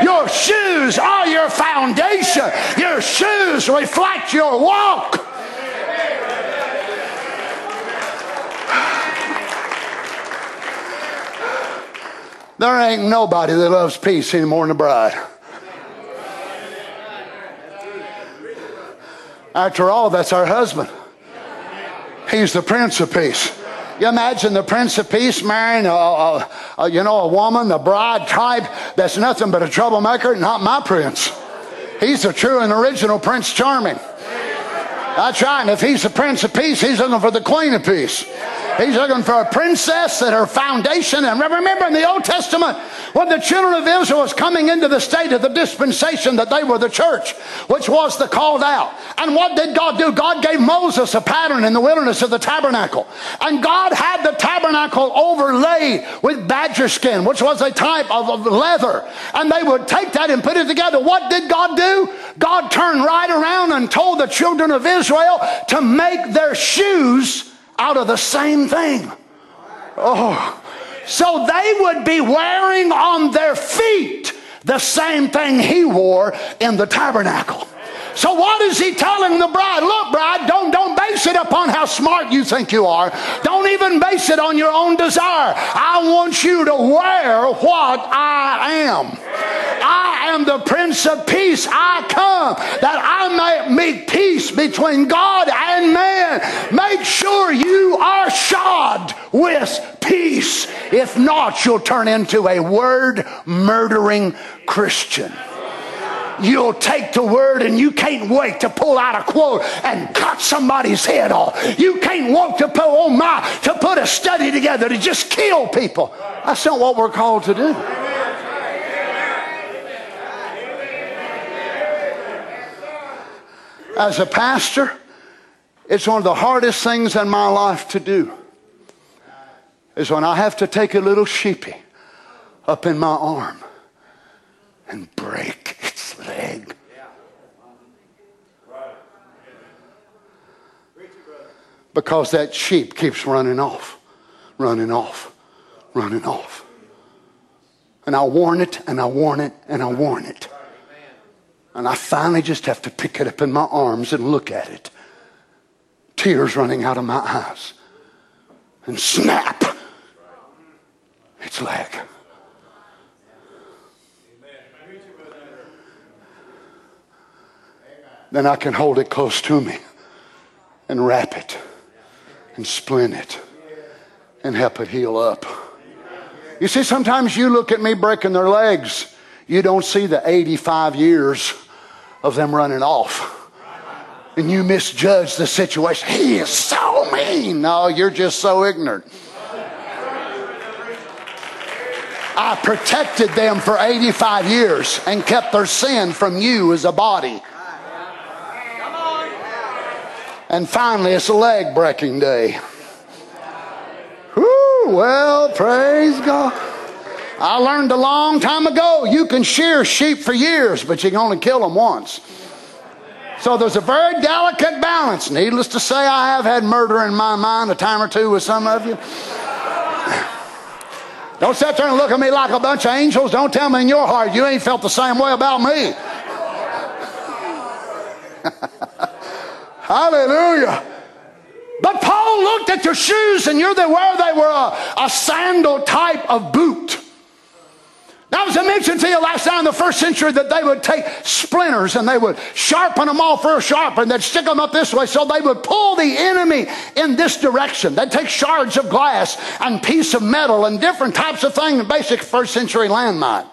Your shoes are your foundation. Your shoes reflect your walk. There ain't nobody that loves peace any more than the bride. After all, that's our husband. He's the Prince of Peace. You imagine the Prince of Peace marrying a, a, a, you know a woman, the bride type that's nothing but a troublemaker. Not my prince. He's the true and original Prince Charming. That's right. And if he's the Prince of Peace, he's looking for the Queen of Peace. He's looking for a princess that her foundation. And remember in the Old Testament, when the children of Israel was coming into the state of the dispensation that they were the church, which was the called out. And what did God do? God gave Moses a pattern in the wilderness of the tabernacle. And God had the tabernacle overlaid with badger skin, which was a type of leather. And they would take that and put it together. What did God do? God turned right around and told the children of Israel to make their shoes out of the same thing. Oh. So they would be wearing on their feet the same thing he wore in the tabernacle. So what is he telling the bride? Look, bride, don't don't base it upon how smart you think you are. Don't even base it on your own desire. I want you to wear what I am. Am the Prince of Peace. I come that I may make peace between God and man. Make sure you are shod with peace. If not, you'll turn into a word murdering Christian you'll take the word and you can't wait to pull out a quote and cut somebody's head off. You can't wait to put, oh my, to put a study together to just kill people. That's not what we're called to do. As a pastor, it's one of the hardest things in my life to do. Is when I have to take a little sheepy up in my arm and break its leg. Because that sheep keeps running off, running off, running off. And I warn it, and I warn it, and I warn it. And I finally just have to pick it up in my arms and look at it. Tears running out of my eyes. And snap! Its leg. Then I can hold it close to me and wrap it and splint it and help it heal up. You see, sometimes you look at me breaking their legs, you don't see the 85 years of them running off. And you misjudge the situation. He is so mean. No, you're just so ignorant. I protected them for 85 years and kept their sin from you as a body. And finally, it's a leg breaking day. Whew, well, praise God. I learned a long time ago you can shear sheep for years, but you can only kill them once. So there's a very delicate balance. Needless to say, I have had murder in my mind a time or two with some of you. Don't sit there and look at me like a bunch of angels. Don't tell me in your heart you ain't felt the same way about me. Hallelujah. But Paul looked at your shoes and you're the, where they were a, a sandal type of boot. Now, as I mentioned to you last night in the first century, that they would take splinters and they would sharpen them all for a sharper and they'd stick them up this way so they would pull the enemy in this direction. They'd take shards of glass and piece of metal and different types of things, basic first century landmine.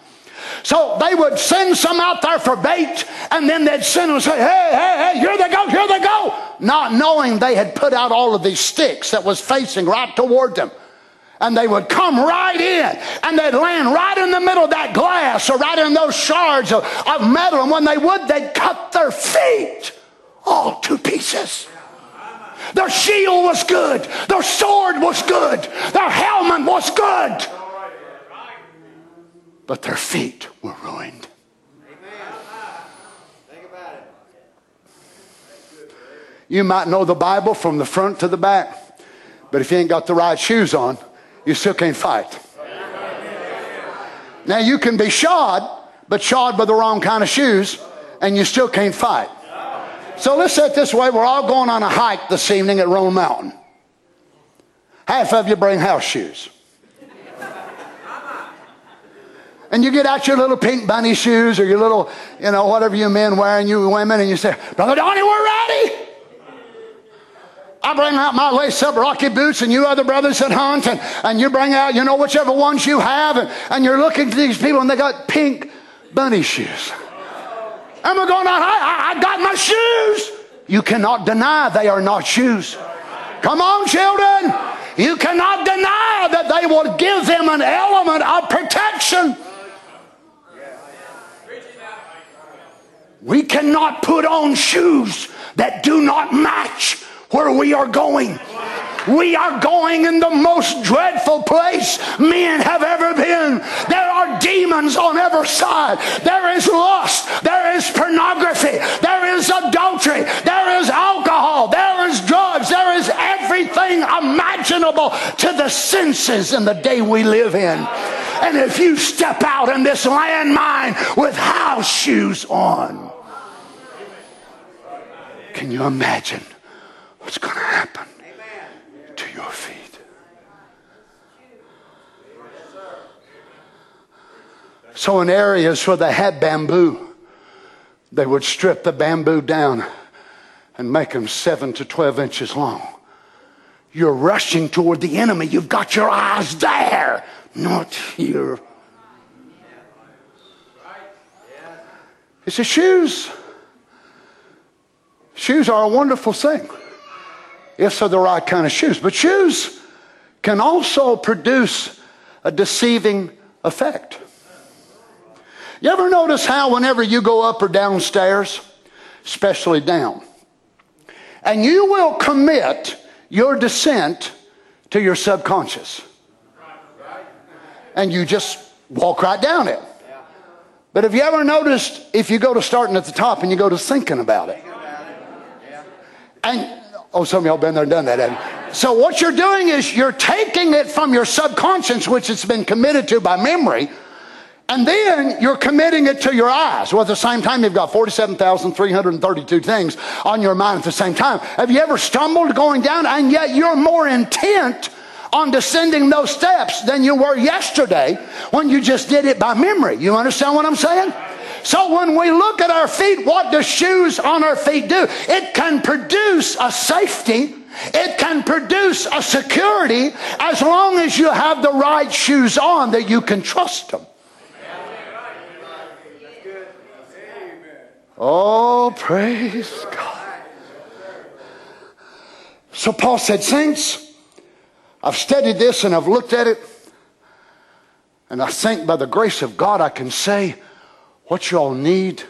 So they would send some out there for bait, and then they'd send them and say, hey, hey, hey, here they go, here they go. Not knowing they had put out all of these sticks that was facing right toward them. And they would come right in and they'd land right in the middle of that glass or right in those shards of, of metal. And when they would, they'd cut their feet all to pieces. Their shield was good. Their sword was good. Their helmet was good. But their feet were ruined. You might know the Bible from the front to the back, but if you ain't got the right shoes on, you still can't fight. Now you can be shod, but shod with the wrong kind of shoes, and you still can't fight. So let's say it this way we're all going on a hike this evening at Roan Mountain. Half of you bring house shoes. And you get out your little pink bunny shoes or your little, you know, whatever you men wear and you women, and you say, Brother Donnie, we're ready. I bring out my lace up rocky boots, and you other brothers that hunt, and, and you bring out, you know, whichever ones you have, and, and you're looking to these people, and they got pink bunny shoes. And we're going, I, I, I got my shoes. You cannot deny they are not shoes. Come on, children. You cannot deny that they will give them an element of protection. We cannot put on shoes that do not match where we are going. We are going in the most dreadful place men have ever been. There are demons on every side. There is lust. There is pornography. There is adultery. There is alcohol. There is drugs. There is everything imaginable to the senses in the day we live in. And if you step out in this landmine with house shoes on, can you imagine what's going to happen to your feet? So, in areas where they had bamboo, they would strip the bamboo down and make them seven to 12 inches long. You're rushing toward the enemy. You've got your eyes there, not here. It's the shoes. Shoes are a wonderful thing if they're the right kind of shoes. But shoes can also produce a deceiving effect. You ever notice how, whenever you go up or downstairs, especially down, and you will commit your descent to your subconscious, and you just walk right down it. But have you ever noticed if you go to starting at the top and you go to thinking about it? And oh, some of y'all been there and done that. you? So what you're doing is you're taking it from your subconscious, which it's been committed to by memory, and then you're committing it to your eyes. Well, at the same time, you've got 47,332 things on your mind at the same time. Have you ever stumbled going down and yet you're more intent on descending those steps than you were yesterday when you just did it by memory? You understand what I'm saying? So when we look at our feet, what do shoes on our feet do? It can produce a safety. It can produce a security as long as you have the right shoes on that you can trust them. Oh, praise God. So Paul said, Saints, I've studied this and I've looked at it, and I think by the grace of God I can say what y'all need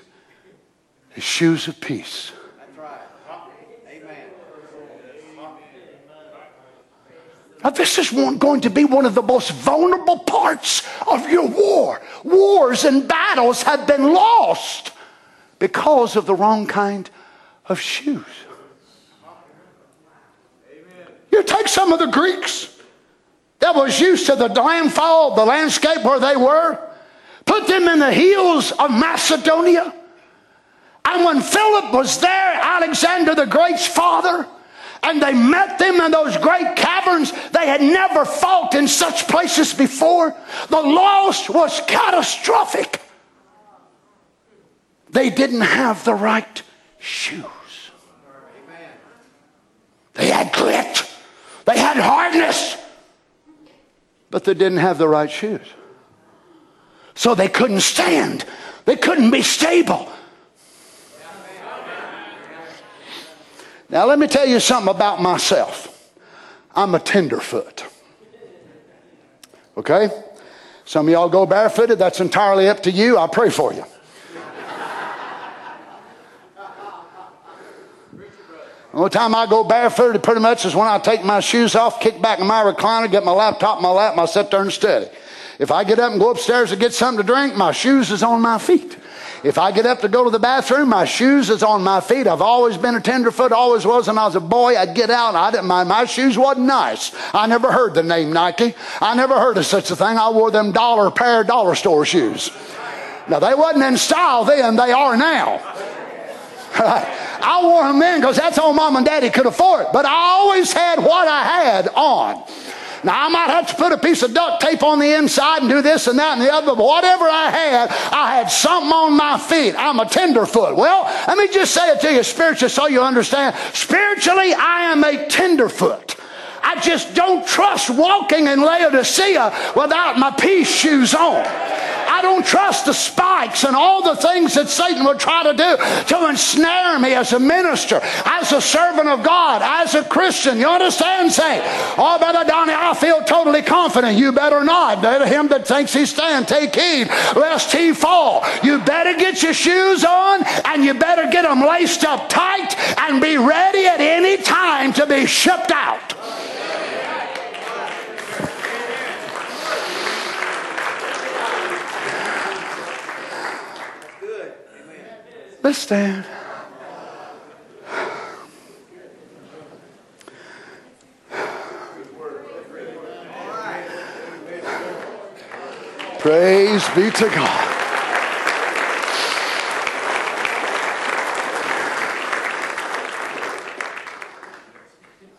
is shoes of peace. Now, this is one, going to be one of the most vulnerable parts of your war. Wars and battles have been lost because of the wrong kind of shoes. You take some of the Greeks that was used to the landfall, the landscape where they were, put them in the hills of Macedonia. And when Philip was there, Alexander the Great's father, and they met them in those great caverns. They had never fought in such places before. The loss was catastrophic. They didn't have the right shoes. They had grit, they had hardness, but they didn't have the right shoes. So they couldn't stand, they couldn't be stable. Now, let me tell you something about myself. I'm a tenderfoot. Okay? Some of y'all go barefooted. That's entirely up to you. I pray for you. The only time I go barefooted pretty much is when I take my shoes off, kick back in my recliner, get my laptop in my lap, and I sit there and study. If I get up and go upstairs to get something to drink, my shoes is on my feet. If I get up to go to the bathroom, my shoes is on my feet. I've always been a tenderfoot, always was. When I was a boy, I'd get out. I didn't mind. My shoes wasn't nice. I never heard the name Nike. I never heard of such a thing. I wore them dollar pair dollar store shoes. Now they wasn't in style then. They are now. I wore them then because that's all mom and daddy could afford. But I always had what I had on. Now, I might have to put a piece of duct tape on the inside and do this and that and the other, but whatever I had, I had something on my feet. I'm a tenderfoot. Well, let me just say it to you spiritually so you understand. Spiritually, I am a tenderfoot. I just don't trust walking in Laodicea without my peace shoes on. I don't trust the spikes and all the things that Satan would try to do to ensnare me as a minister, as a servant of God, as a Christian. You understand, say? Oh, Brother Donnie, I feel totally confident. You better not. Let him that thinks he stand, take heed lest he fall. You better get your shoes on and you better get them laced up tight and be ready at any time to be shipped out. Let's stand. Praise be to God.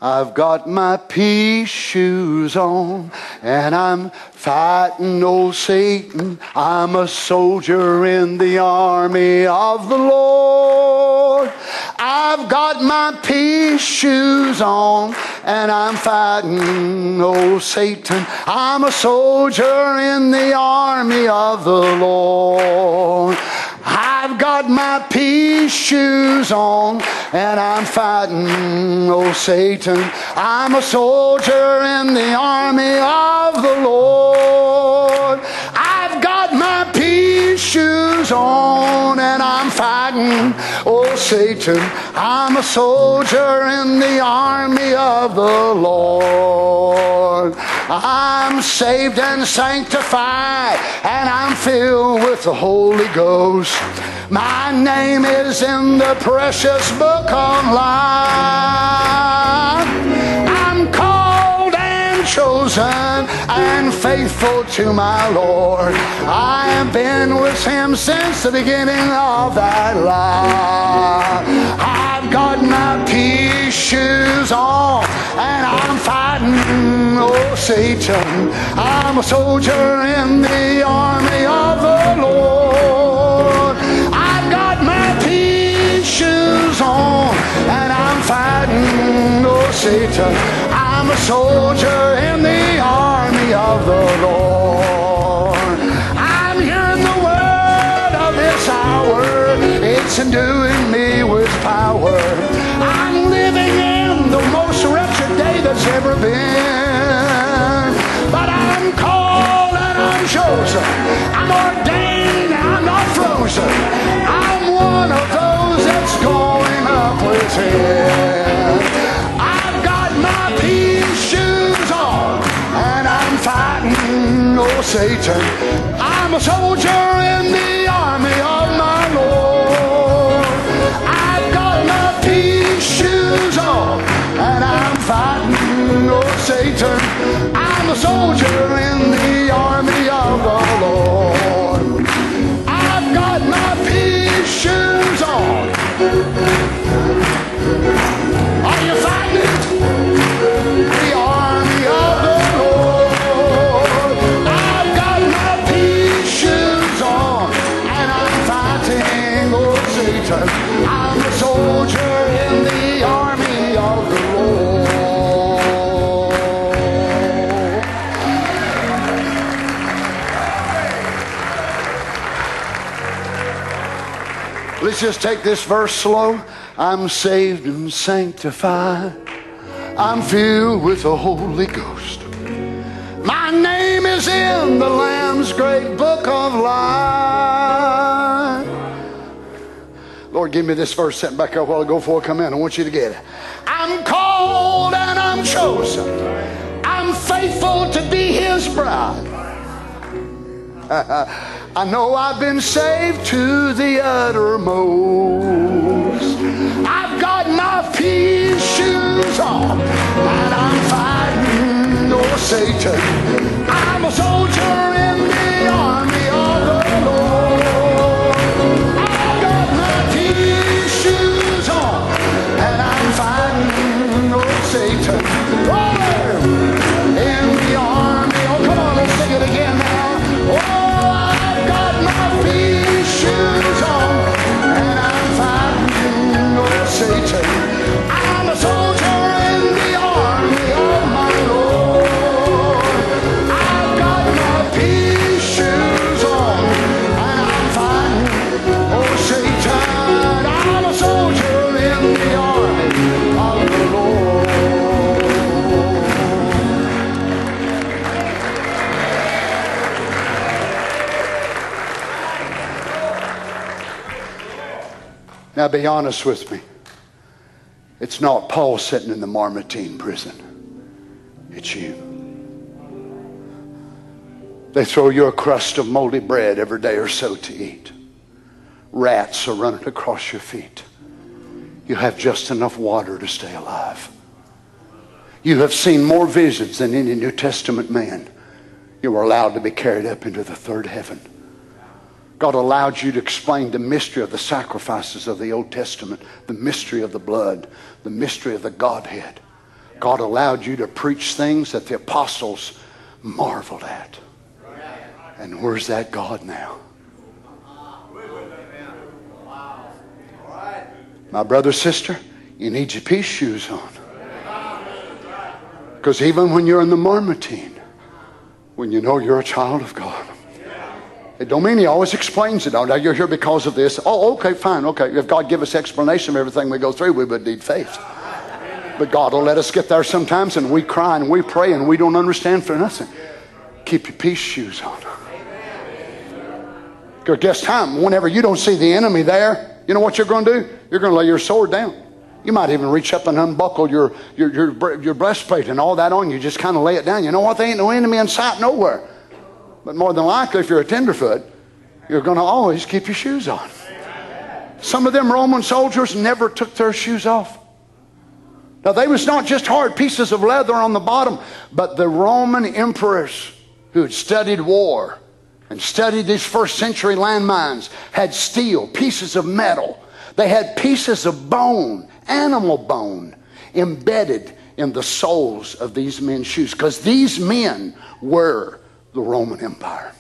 I've got my peace shoes on and I'm fighting old Satan. I'm a soldier in the army of the Lord. I've got my peace shoes on and I'm fighting old Satan. I'm a soldier in the army of the Lord. I've got my peace shoes on and I'm fighting, oh Satan. I'm a soldier in the army of the Lord. I've got my peace shoes on and I'm fighting, oh Satan. I'm a soldier in the army of the Lord. I'm saved and sanctified, and I'm filled with the Holy Ghost. My name is in the precious book of life. I'm called and chosen and faithful to my Lord. I have been with Him since the beginning of that life. I've got my peace shoes on and I'm fighting, oh Satan. I'm a soldier in the army of the Lord. I've got my peace shoes on and I'm fighting, oh Satan. I'm a soldier in the army of the Lord. I'm hearing the word of this hour. It's enduing me Satan. Just take this verse slow. I'm saved and sanctified. I'm filled with the Holy Ghost. My name is in the Lamb's great book of life. Lord, give me this verse sent back up while I go before I come in. I want you to get it. I'm called and I'm chosen. I'm faithful to be his bride. I know I've been saved to the uttermost. I've got my peace shoes on, and I'm fighting no Satan. I'm a soldier Now be honest with me. It's not Paul sitting in the Mamertine prison. It's you. They throw you a crust of moldy bread every day or so to eat. Rats are running across your feet. You have just enough water to stay alive. You have seen more visions than any New Testament man. You were allowed to be carried up into the third heaven. God allowed you to explain the mystery of the sacrifices of the Old Testament, the mystery of the blood, the mystery of the Godhead. God allowed you to preach things that the apostles marveled at. And where's that God now? My brother, sister, you need your peace shoes on. Because even when you're in the mamertine, when you know you're a child of God, it don't mean he always explains it. Oh, now you're here because of this. Oh, okay, fine, okay. If God give us explanation of everything we go through, we would need faith. But God will let us get there sometimes, and we cry and we pray and we don't understand for nothing. Keep your peace shoes on. Because guess time, whenever you don't see the enemy there, you know what you're going to do? You're going to lay your sword down. You might even reach up and unbuckle your, your, your, your breastplate and all that on you. Just kind of lay it down. You know what? There ain't no enemy in sight nowhere. But more than likely, if you're a tenderfoot, you're going to always keep your shoes on. Some of them Roman soldiers never took their shoes off. Now, they was not just hard pieces of leather on the bottom, but the Roman emperors who had studied war and studied these first century landmines had steel, pieces of metal. They had pieces of bone, animal bone, embedded in the soles of these men's shoes because these men were the Roman Empire.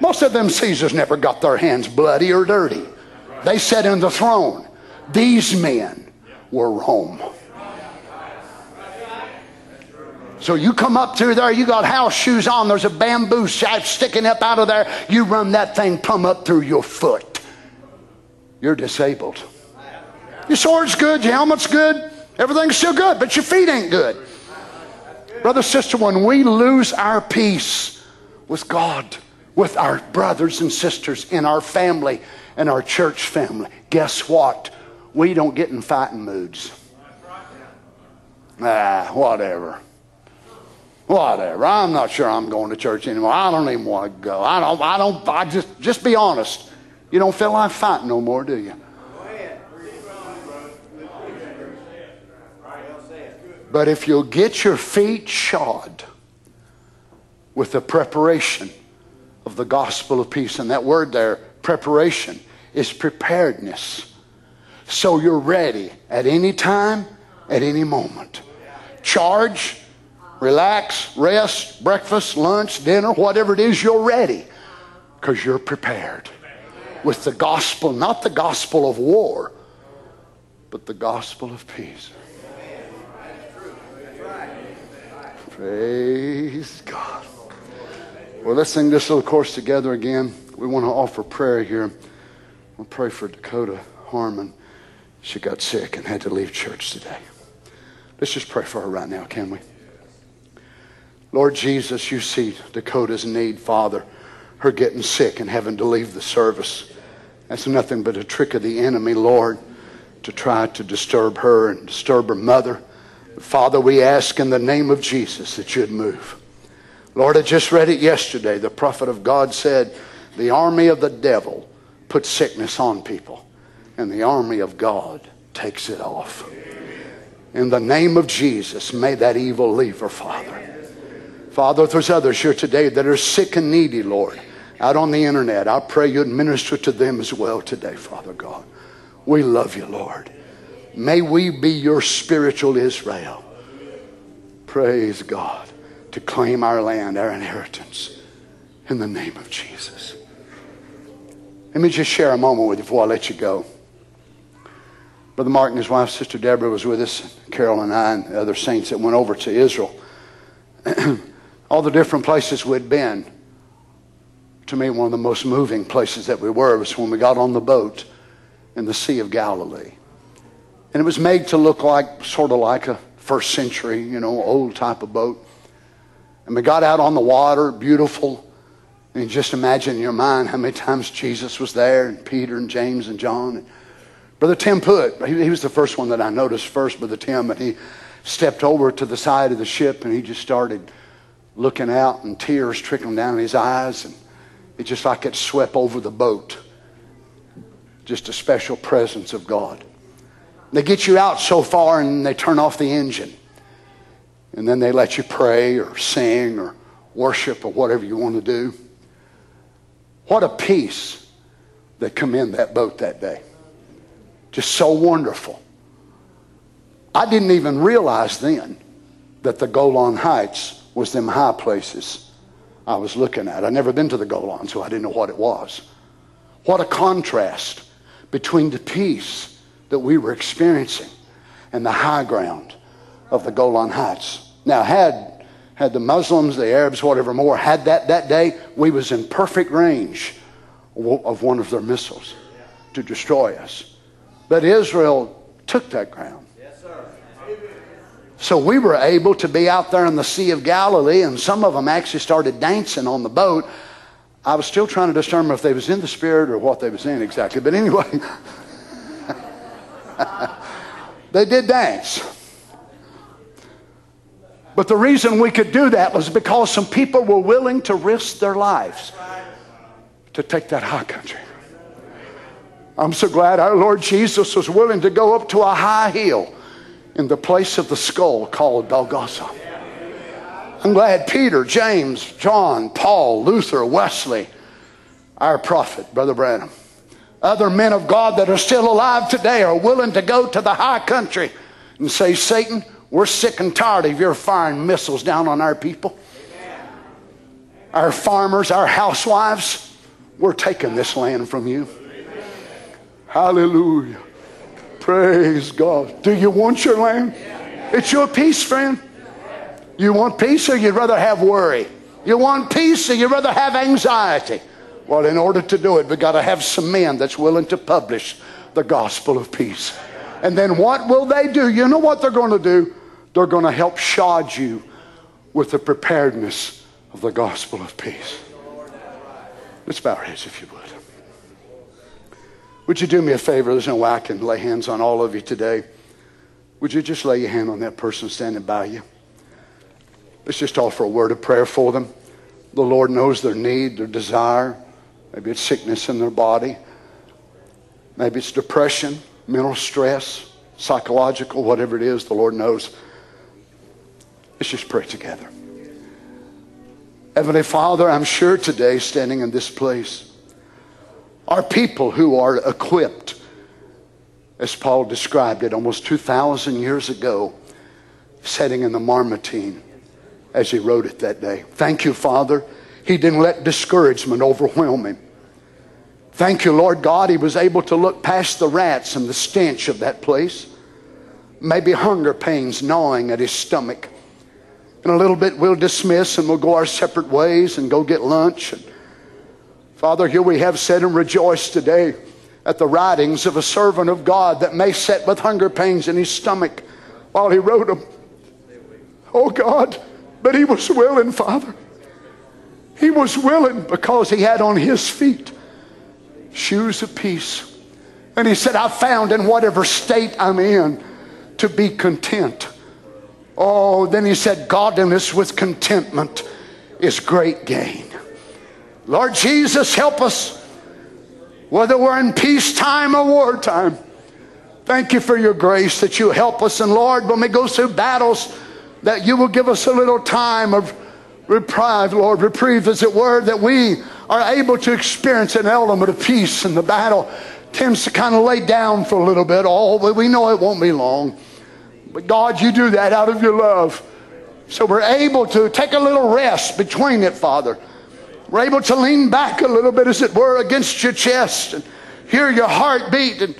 Most of them Caesars never got their hands bloody or dirty. They sat in the throne. These men were Rome. So you come up through there, you got house shoes on, there's a bamboo shaft sticking up out of there. You run that thing plumb up through your foot. You're disabled. Your sword's good, your helmet's good, everything's still good, but your feet ain't good. Brother, sister, when we lose our peace with God, with our brothers and sisters in our family and our church family, guess what? We don't get in fighting moods. Ah, whatever. Whatever. I'm not sure I'm going to church anymore. I don't even want to go. I don't, I don't, I just, just be honest. You don't feel like fighting no more, do you? But if you'll get your feet shod with the preparation of the gospel of peace, and that word there, preparation, is preparedness. So you're ready at any time, at any moment. Charge, relax, rest, breakfast, lunch, dinner, whatever it is, you're ready because you're prepared. with the gospel, not the gospel of war, but the gospel of peace. Praise God. Well, let's sing this little chorus together again. We want to offer prayer here. We'll pray for Dakota Harmon. She got sick and had to leave church today. Let's just pray for her right now, can we? Lord Jesus, you see Dakota's need, Father, her getting sick and having to leave the service. That's nothing but a trick of the enemy, Lord, to try to disturb her and disturb her mother. Father, we ask in the name of Jesus that you'd move. Lord, I just read it yesterday. The prophet of God said, The army of the devil puts sickness on people, and the army of God takes it off. In the name of Jesus, may that evil leave her, Father. Father, if there's others here today that are sick and needy, Lord, out on the internet, I pray you'd minister to them as well today, Father God. We love you, Lord. May we be your spiritual Israel. Praise God. To claim our land, our inheritance, in the name of Jesus. Let me just share a moment with you before I let you go. Brother Mark and his wife, Sister Deborah, was with us, Carol and I, and other saints that went over to Israel. All the different places we'd been. To me, one of the most moving places that we were was when we got on the boat in the Sea of Galilee. And it was made to look like, sort of like a first century, you know, old type of boat. And we got out on the water, beautiful. And just imagine in your mind how many times Jesus was there, and Peter and James and John. And Brother Tim Put, he, he was the first one that I noticed first, Brother Tim, and he stepped over to the side of the ship and he just started looking out and tears trickling down his eyes. And it just like it swept over the boat. Just a special presence of God. They get you out so far and they turn off the engine. And then they let you pray or sing or worship or whatever you want to do. What a peace that come in that boat that day. Just so wonderful. I didn't even realize then that the Golan Heights was them high places I was looking at. I'd never been to the Golan, so I didn't know what it was. What a contrast between the peace that we were experiencing and the high ground of the Golan Heights. Now, had had the Muslims, the Arabs, whatever more, had that that day, we was in perfect range of one of their missiles to destroy us. But Israel took that ground. So we were able to be out there in the Sea of Galilee, and some of them actually started dancing on the boat. I was still trying to discern if they was in the spirit or what they was in exactly. But anyway, they did dance. But the reason we could do that was because some people were willing to risk their lives to take that high country. I'm so glad our Lord Jesus was willing to go up to a high hill in the place of the skull called Golgotha. I'm glad Peter, James, John, Paul, Luther, Wesley, our prophet, Brother Branham, other men of God that are still alive today are willing to go to the high country and say, Satan, we're sick and tired of your firing missiles down on our people. Our farmers, our housewives, we're taking this land from you. Hallelujah. Praise God. Do you want your land? It's your peace, friend. You want peace or you'd rather have worry? You want peace or you'd rather have anxiety? Well, in order to do it, we've got to have some men that's willing to publish the gospel of peace. And then what will they do? You know what they're going to do? They're going to help shod you with the preparedness of the gospel of peace. Let's bow our heads if you would. Would you do me a favor? There's no way I can lay hands on all of you today. Would you just lay your hand on that person standing by you? Let's just offer a word of prayer for them. The Lord knows their need, their desire. Maybe it's sickness in their body. Maybe it's depression, mental stress, psychological, whatever it is, the Lord knows. Let's just pray together. Heavenly Father, I'm sure today, standing in this place, are people who are equipped, as Paul described it almost 2,000 years ago, sitting in the Mamertine as he wrote it that day. Thank you, Father. He didn't let discouragement overwhelm him. Thank you, Lord God, he was able to look past the rats and the stench of that place. Maybe hunger pains gnawing at his stomach. In a little bit, we'll dismiss and we'll go our separate ways and go get lunch. And Father, here we have said and rejoiced today at the writings of a servant of God that may sit with hunger pains in his stomach while he wrote them. Oh God, but he was willing, Father. He was willing because he had on his feet shoes of peace. And he said, I found in whatever state I'm in to be content. Oh, then he said, Godliness with contentment is great gain. Lord Jesus, help us, whether we're in peacetime or wartime. Thank you for your grace that you help us. And Lord, when we go through battles, that you will give us a little time of reprieve, Lord, reprieve, as it were, that we are able to experience an element of peace in the battle. Tends to kind of lay down for a little bit. Oh, but we know it won't be long. But God, you do that out of your love. So we're able to take a little rest between it, Father. We're able to lean back a little bit, as it were, against your chest and hear your heart beat and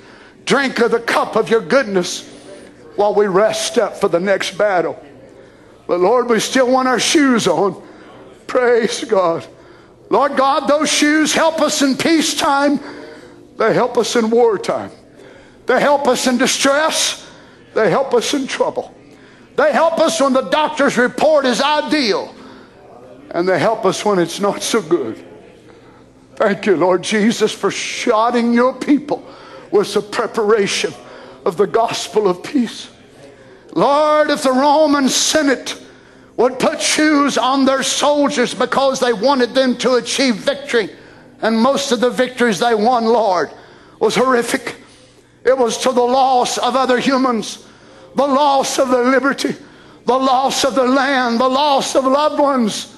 drink of the cup of your goodness while we rest up for the next battle. But Lord, we still want our shoes on. Praise God. Lord God, those shoes help us in peacetime. They help us in wartime. They help us in distress. They help us in trouble. They help us when the doctor's report is ideal. And they help us when it's not so good. Thank you, Lord Jesus, for shodding your people with the preparation of the gospel of peace. Lord, if the Roman Senate would put shoes on their soldiers because they wanted them to achieve victory, and most of the victories they won, Lord, was horrific. It was to the loss of other humans, the loss of their liberty, the loss of their land, the loss of loved ones.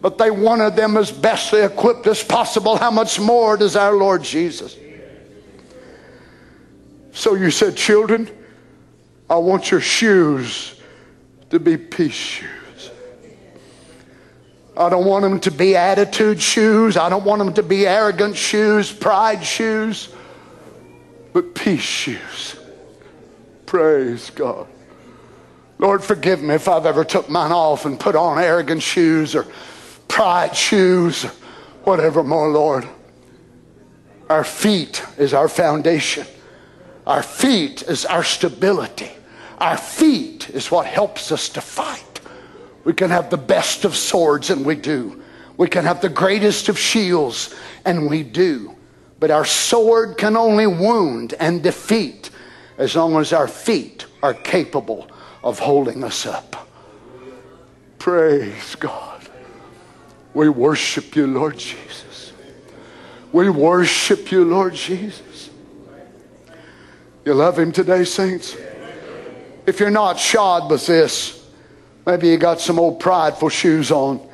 But they wanted them as bestly equipped as possible. How much more does our Lord Jesus? So you said, Children, I want your shoes to be peace shoes. I don't want them to be attitude shoes. I don't want them to be arrogant shoes, pride shoes, but peace shoes. Praise God. Lord, forgive me if I've ever took mine off and put on arrogant shoes or pride shoes, whatever more, Lord. Our feet is our foundation. Our feet is our stability. Our feet is what helps us to fight. We can have the best of swords, and we do. We can have the greatest of shields, and we do. But our sword can only wound and defeat as long as our feet are capable of holding us up. Praise God. We worship you, Lord Jesus. We worship you, Lord Jesus. You love him today, saints? If you're not shod with this, maybe you got some old prideful shoes on.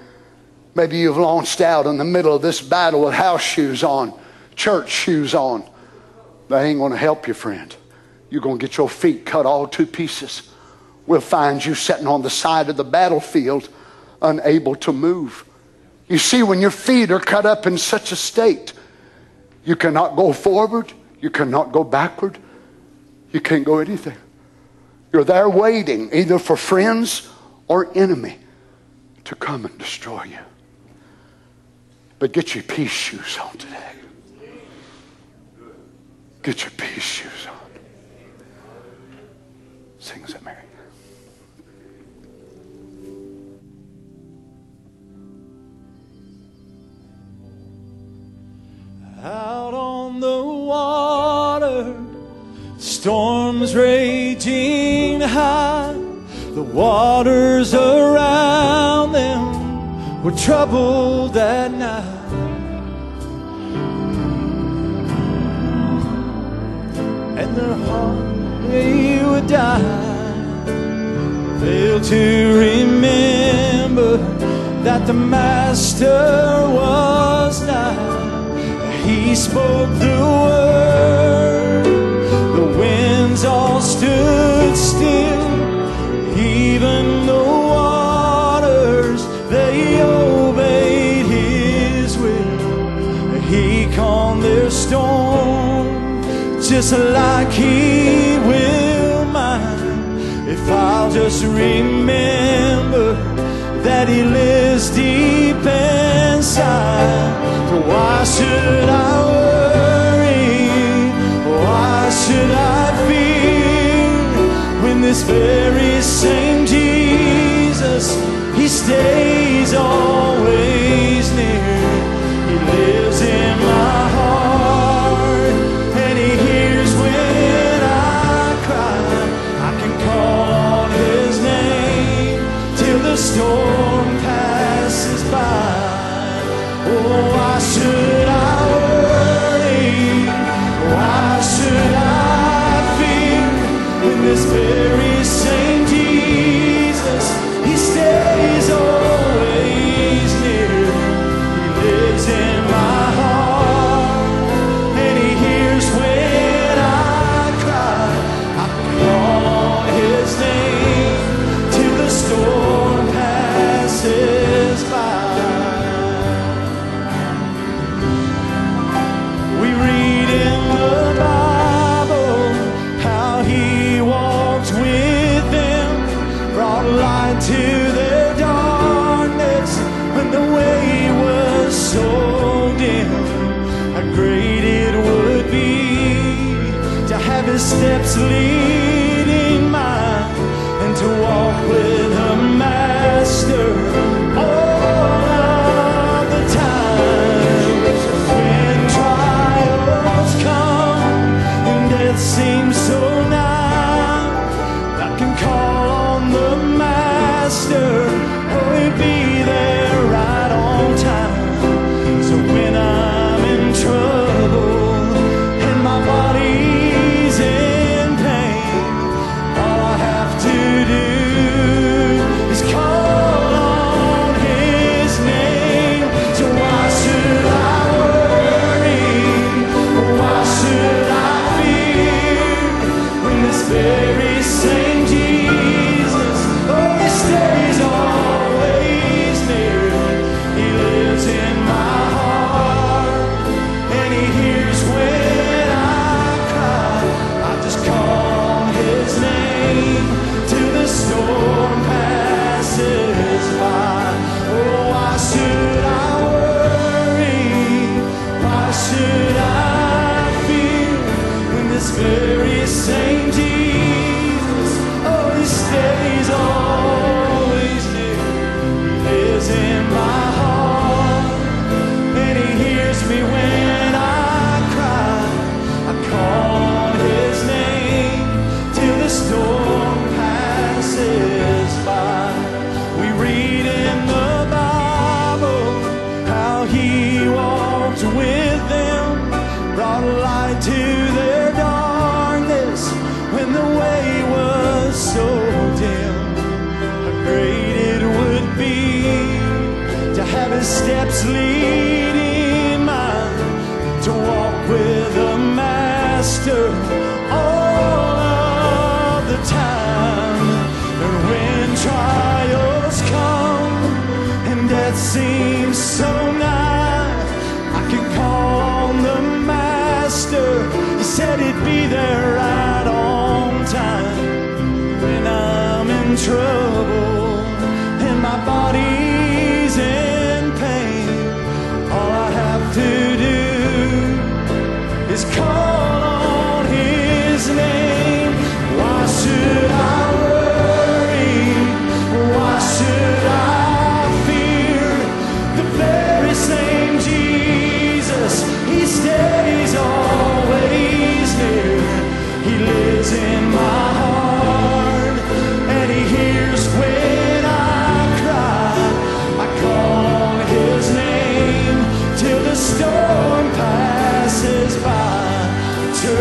Maybe you've launched out in the middle of this battle with house shoes on, church shoes on. They ain't going to help you, friend. You're going to get your feet cut all to pieces. We'll find you sitting on the side of the battlefield, unable to move. You see, when your feet are cut up in such a state, you cannot go forward, you cannot go backward, you can't go anything. You're there waiting either for friends or enemy to come and destroy you. But get your peace shoes on today. Get your peace shoes on. Sing that, Mary.
Out on the water, storms raging high. The waters around them were troubled at night. And their heart they would die. Failed to remember that the Master was nigh. He spoke the word, the winds all stood still, storm, just like He will mine. If I'll just remember that He lives deep inside, so why should I worry? Why should I fear when this very same Jesus He stays always near? He lives in my storm passes by. Oh, why should I worry? Why should I fear in this very leading mine and to walk with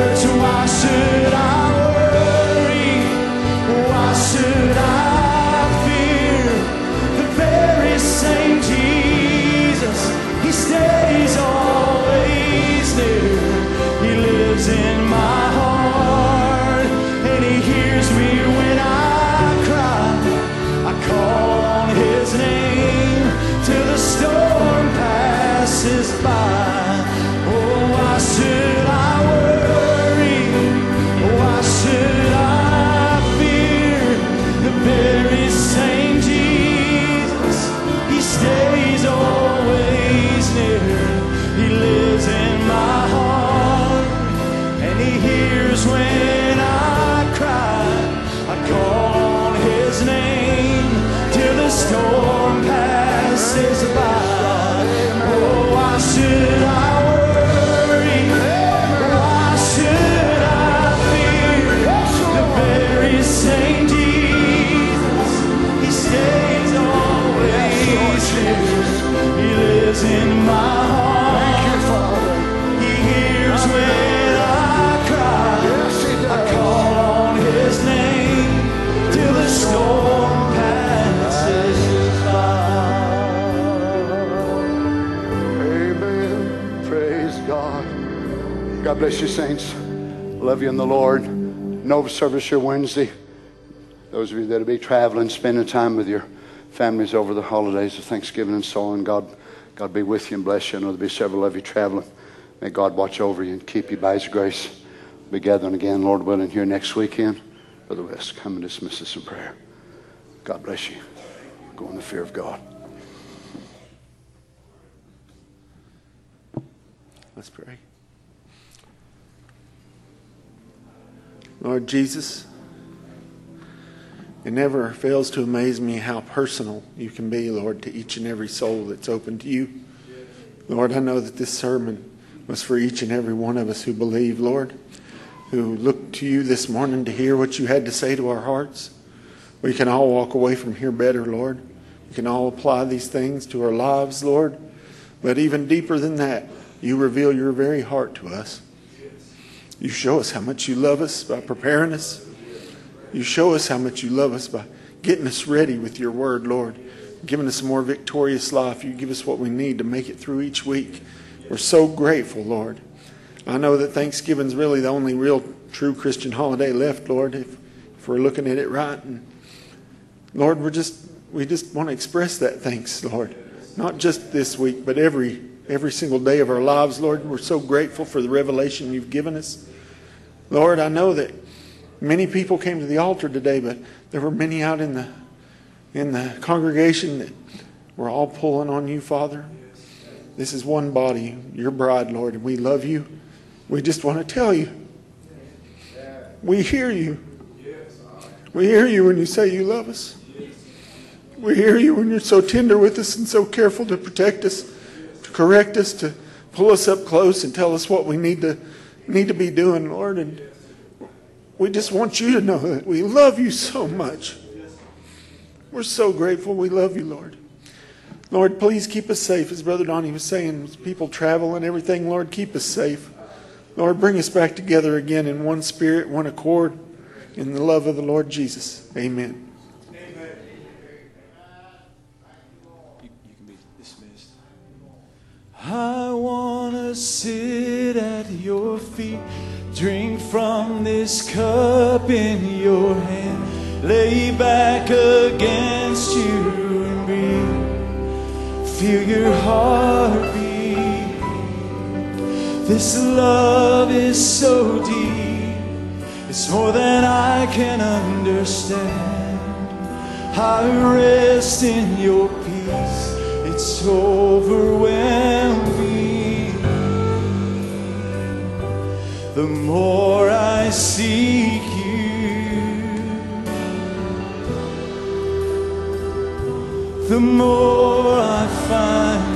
그
주하시라 bless you, saints. Love you in the Lord. Nova service here Wednesday. Those of you that'll be traveling, spending time with your families over the holidays of Thanksgiving and so on, God, God be with you and bless you. I know there'll be several of you traveling. May God watch over you and keep you by His grace. We'll be gathering again, Lord willing, here next weekend. Brother West, come and dismiss us in prayer. God bless you. Go in the fear of God.
Let's pray. Lord Jesus, it never fails to amaze me how personal you can be, Lord, to each and every soul that's open to you. Lord, I know that this sermon was for each and every one of us who believe, Lord, who looked to you this morning to hear what you had to say to our hearts. We can all walk away from here better, Lord. We can all apply these things to our lives, Lord. But even deeper than that, you reveal your very heart to us. You show us how much you love us by preparing us. You show us how much you love us by getting us ready with your word, Lord. Giving us a more victorious life. You give us what we need to make it through each week. We're so grateful, Lord. I know that Thanksgiving's really the only real true Christian holiday left, Lord, if, if we're looking at it right. And Lord, we're just we just want to express that thanks, Lord. Not just this week, but every every single day of our lives, Lord. We're so grateful for the revelation you've given us. Lord, I know that many people came to the altar today, but there were many out in the in the congregation that were all pulling on you, Father. This is one body, your bride, Lord, and we love you. We just want to tell you. We hear you. We hear you when you say you love us. We hear you when you're so tender with us and so careful to protect us, to correct us, to pull us up close and tell us what we need to need to be doing, Lord. And we just want you to know that we love you so much. We're so grateful. We love you, Lord. Lord, please keep us safe. As Brother Donnie was saying, people travel and everything, Lord, keep us safe. Lord, bring us back together again in one spirit, one accord, in the love of the Lord Jesus. Amen.
I wanna sit at your feet, drink from this cup in your hand, lay back against you and breathe, feel your heartbeat. This love is so deep, it's more than I can understand. I rest in your peace. It's overwhelming. The more I seek you, the more I find.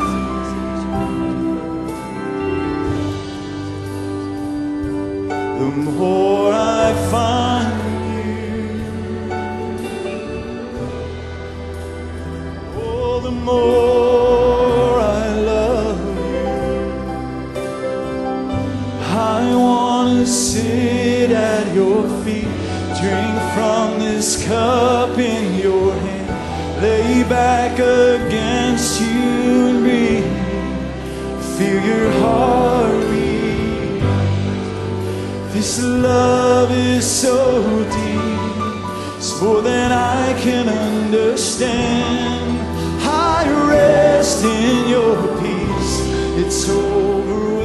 The more I find you, oh, the more this cup in your hand, lay back against you and breathe, feel your heartbeat. This love is so deep, it's more than I can understand. I rest in your peace, it's over.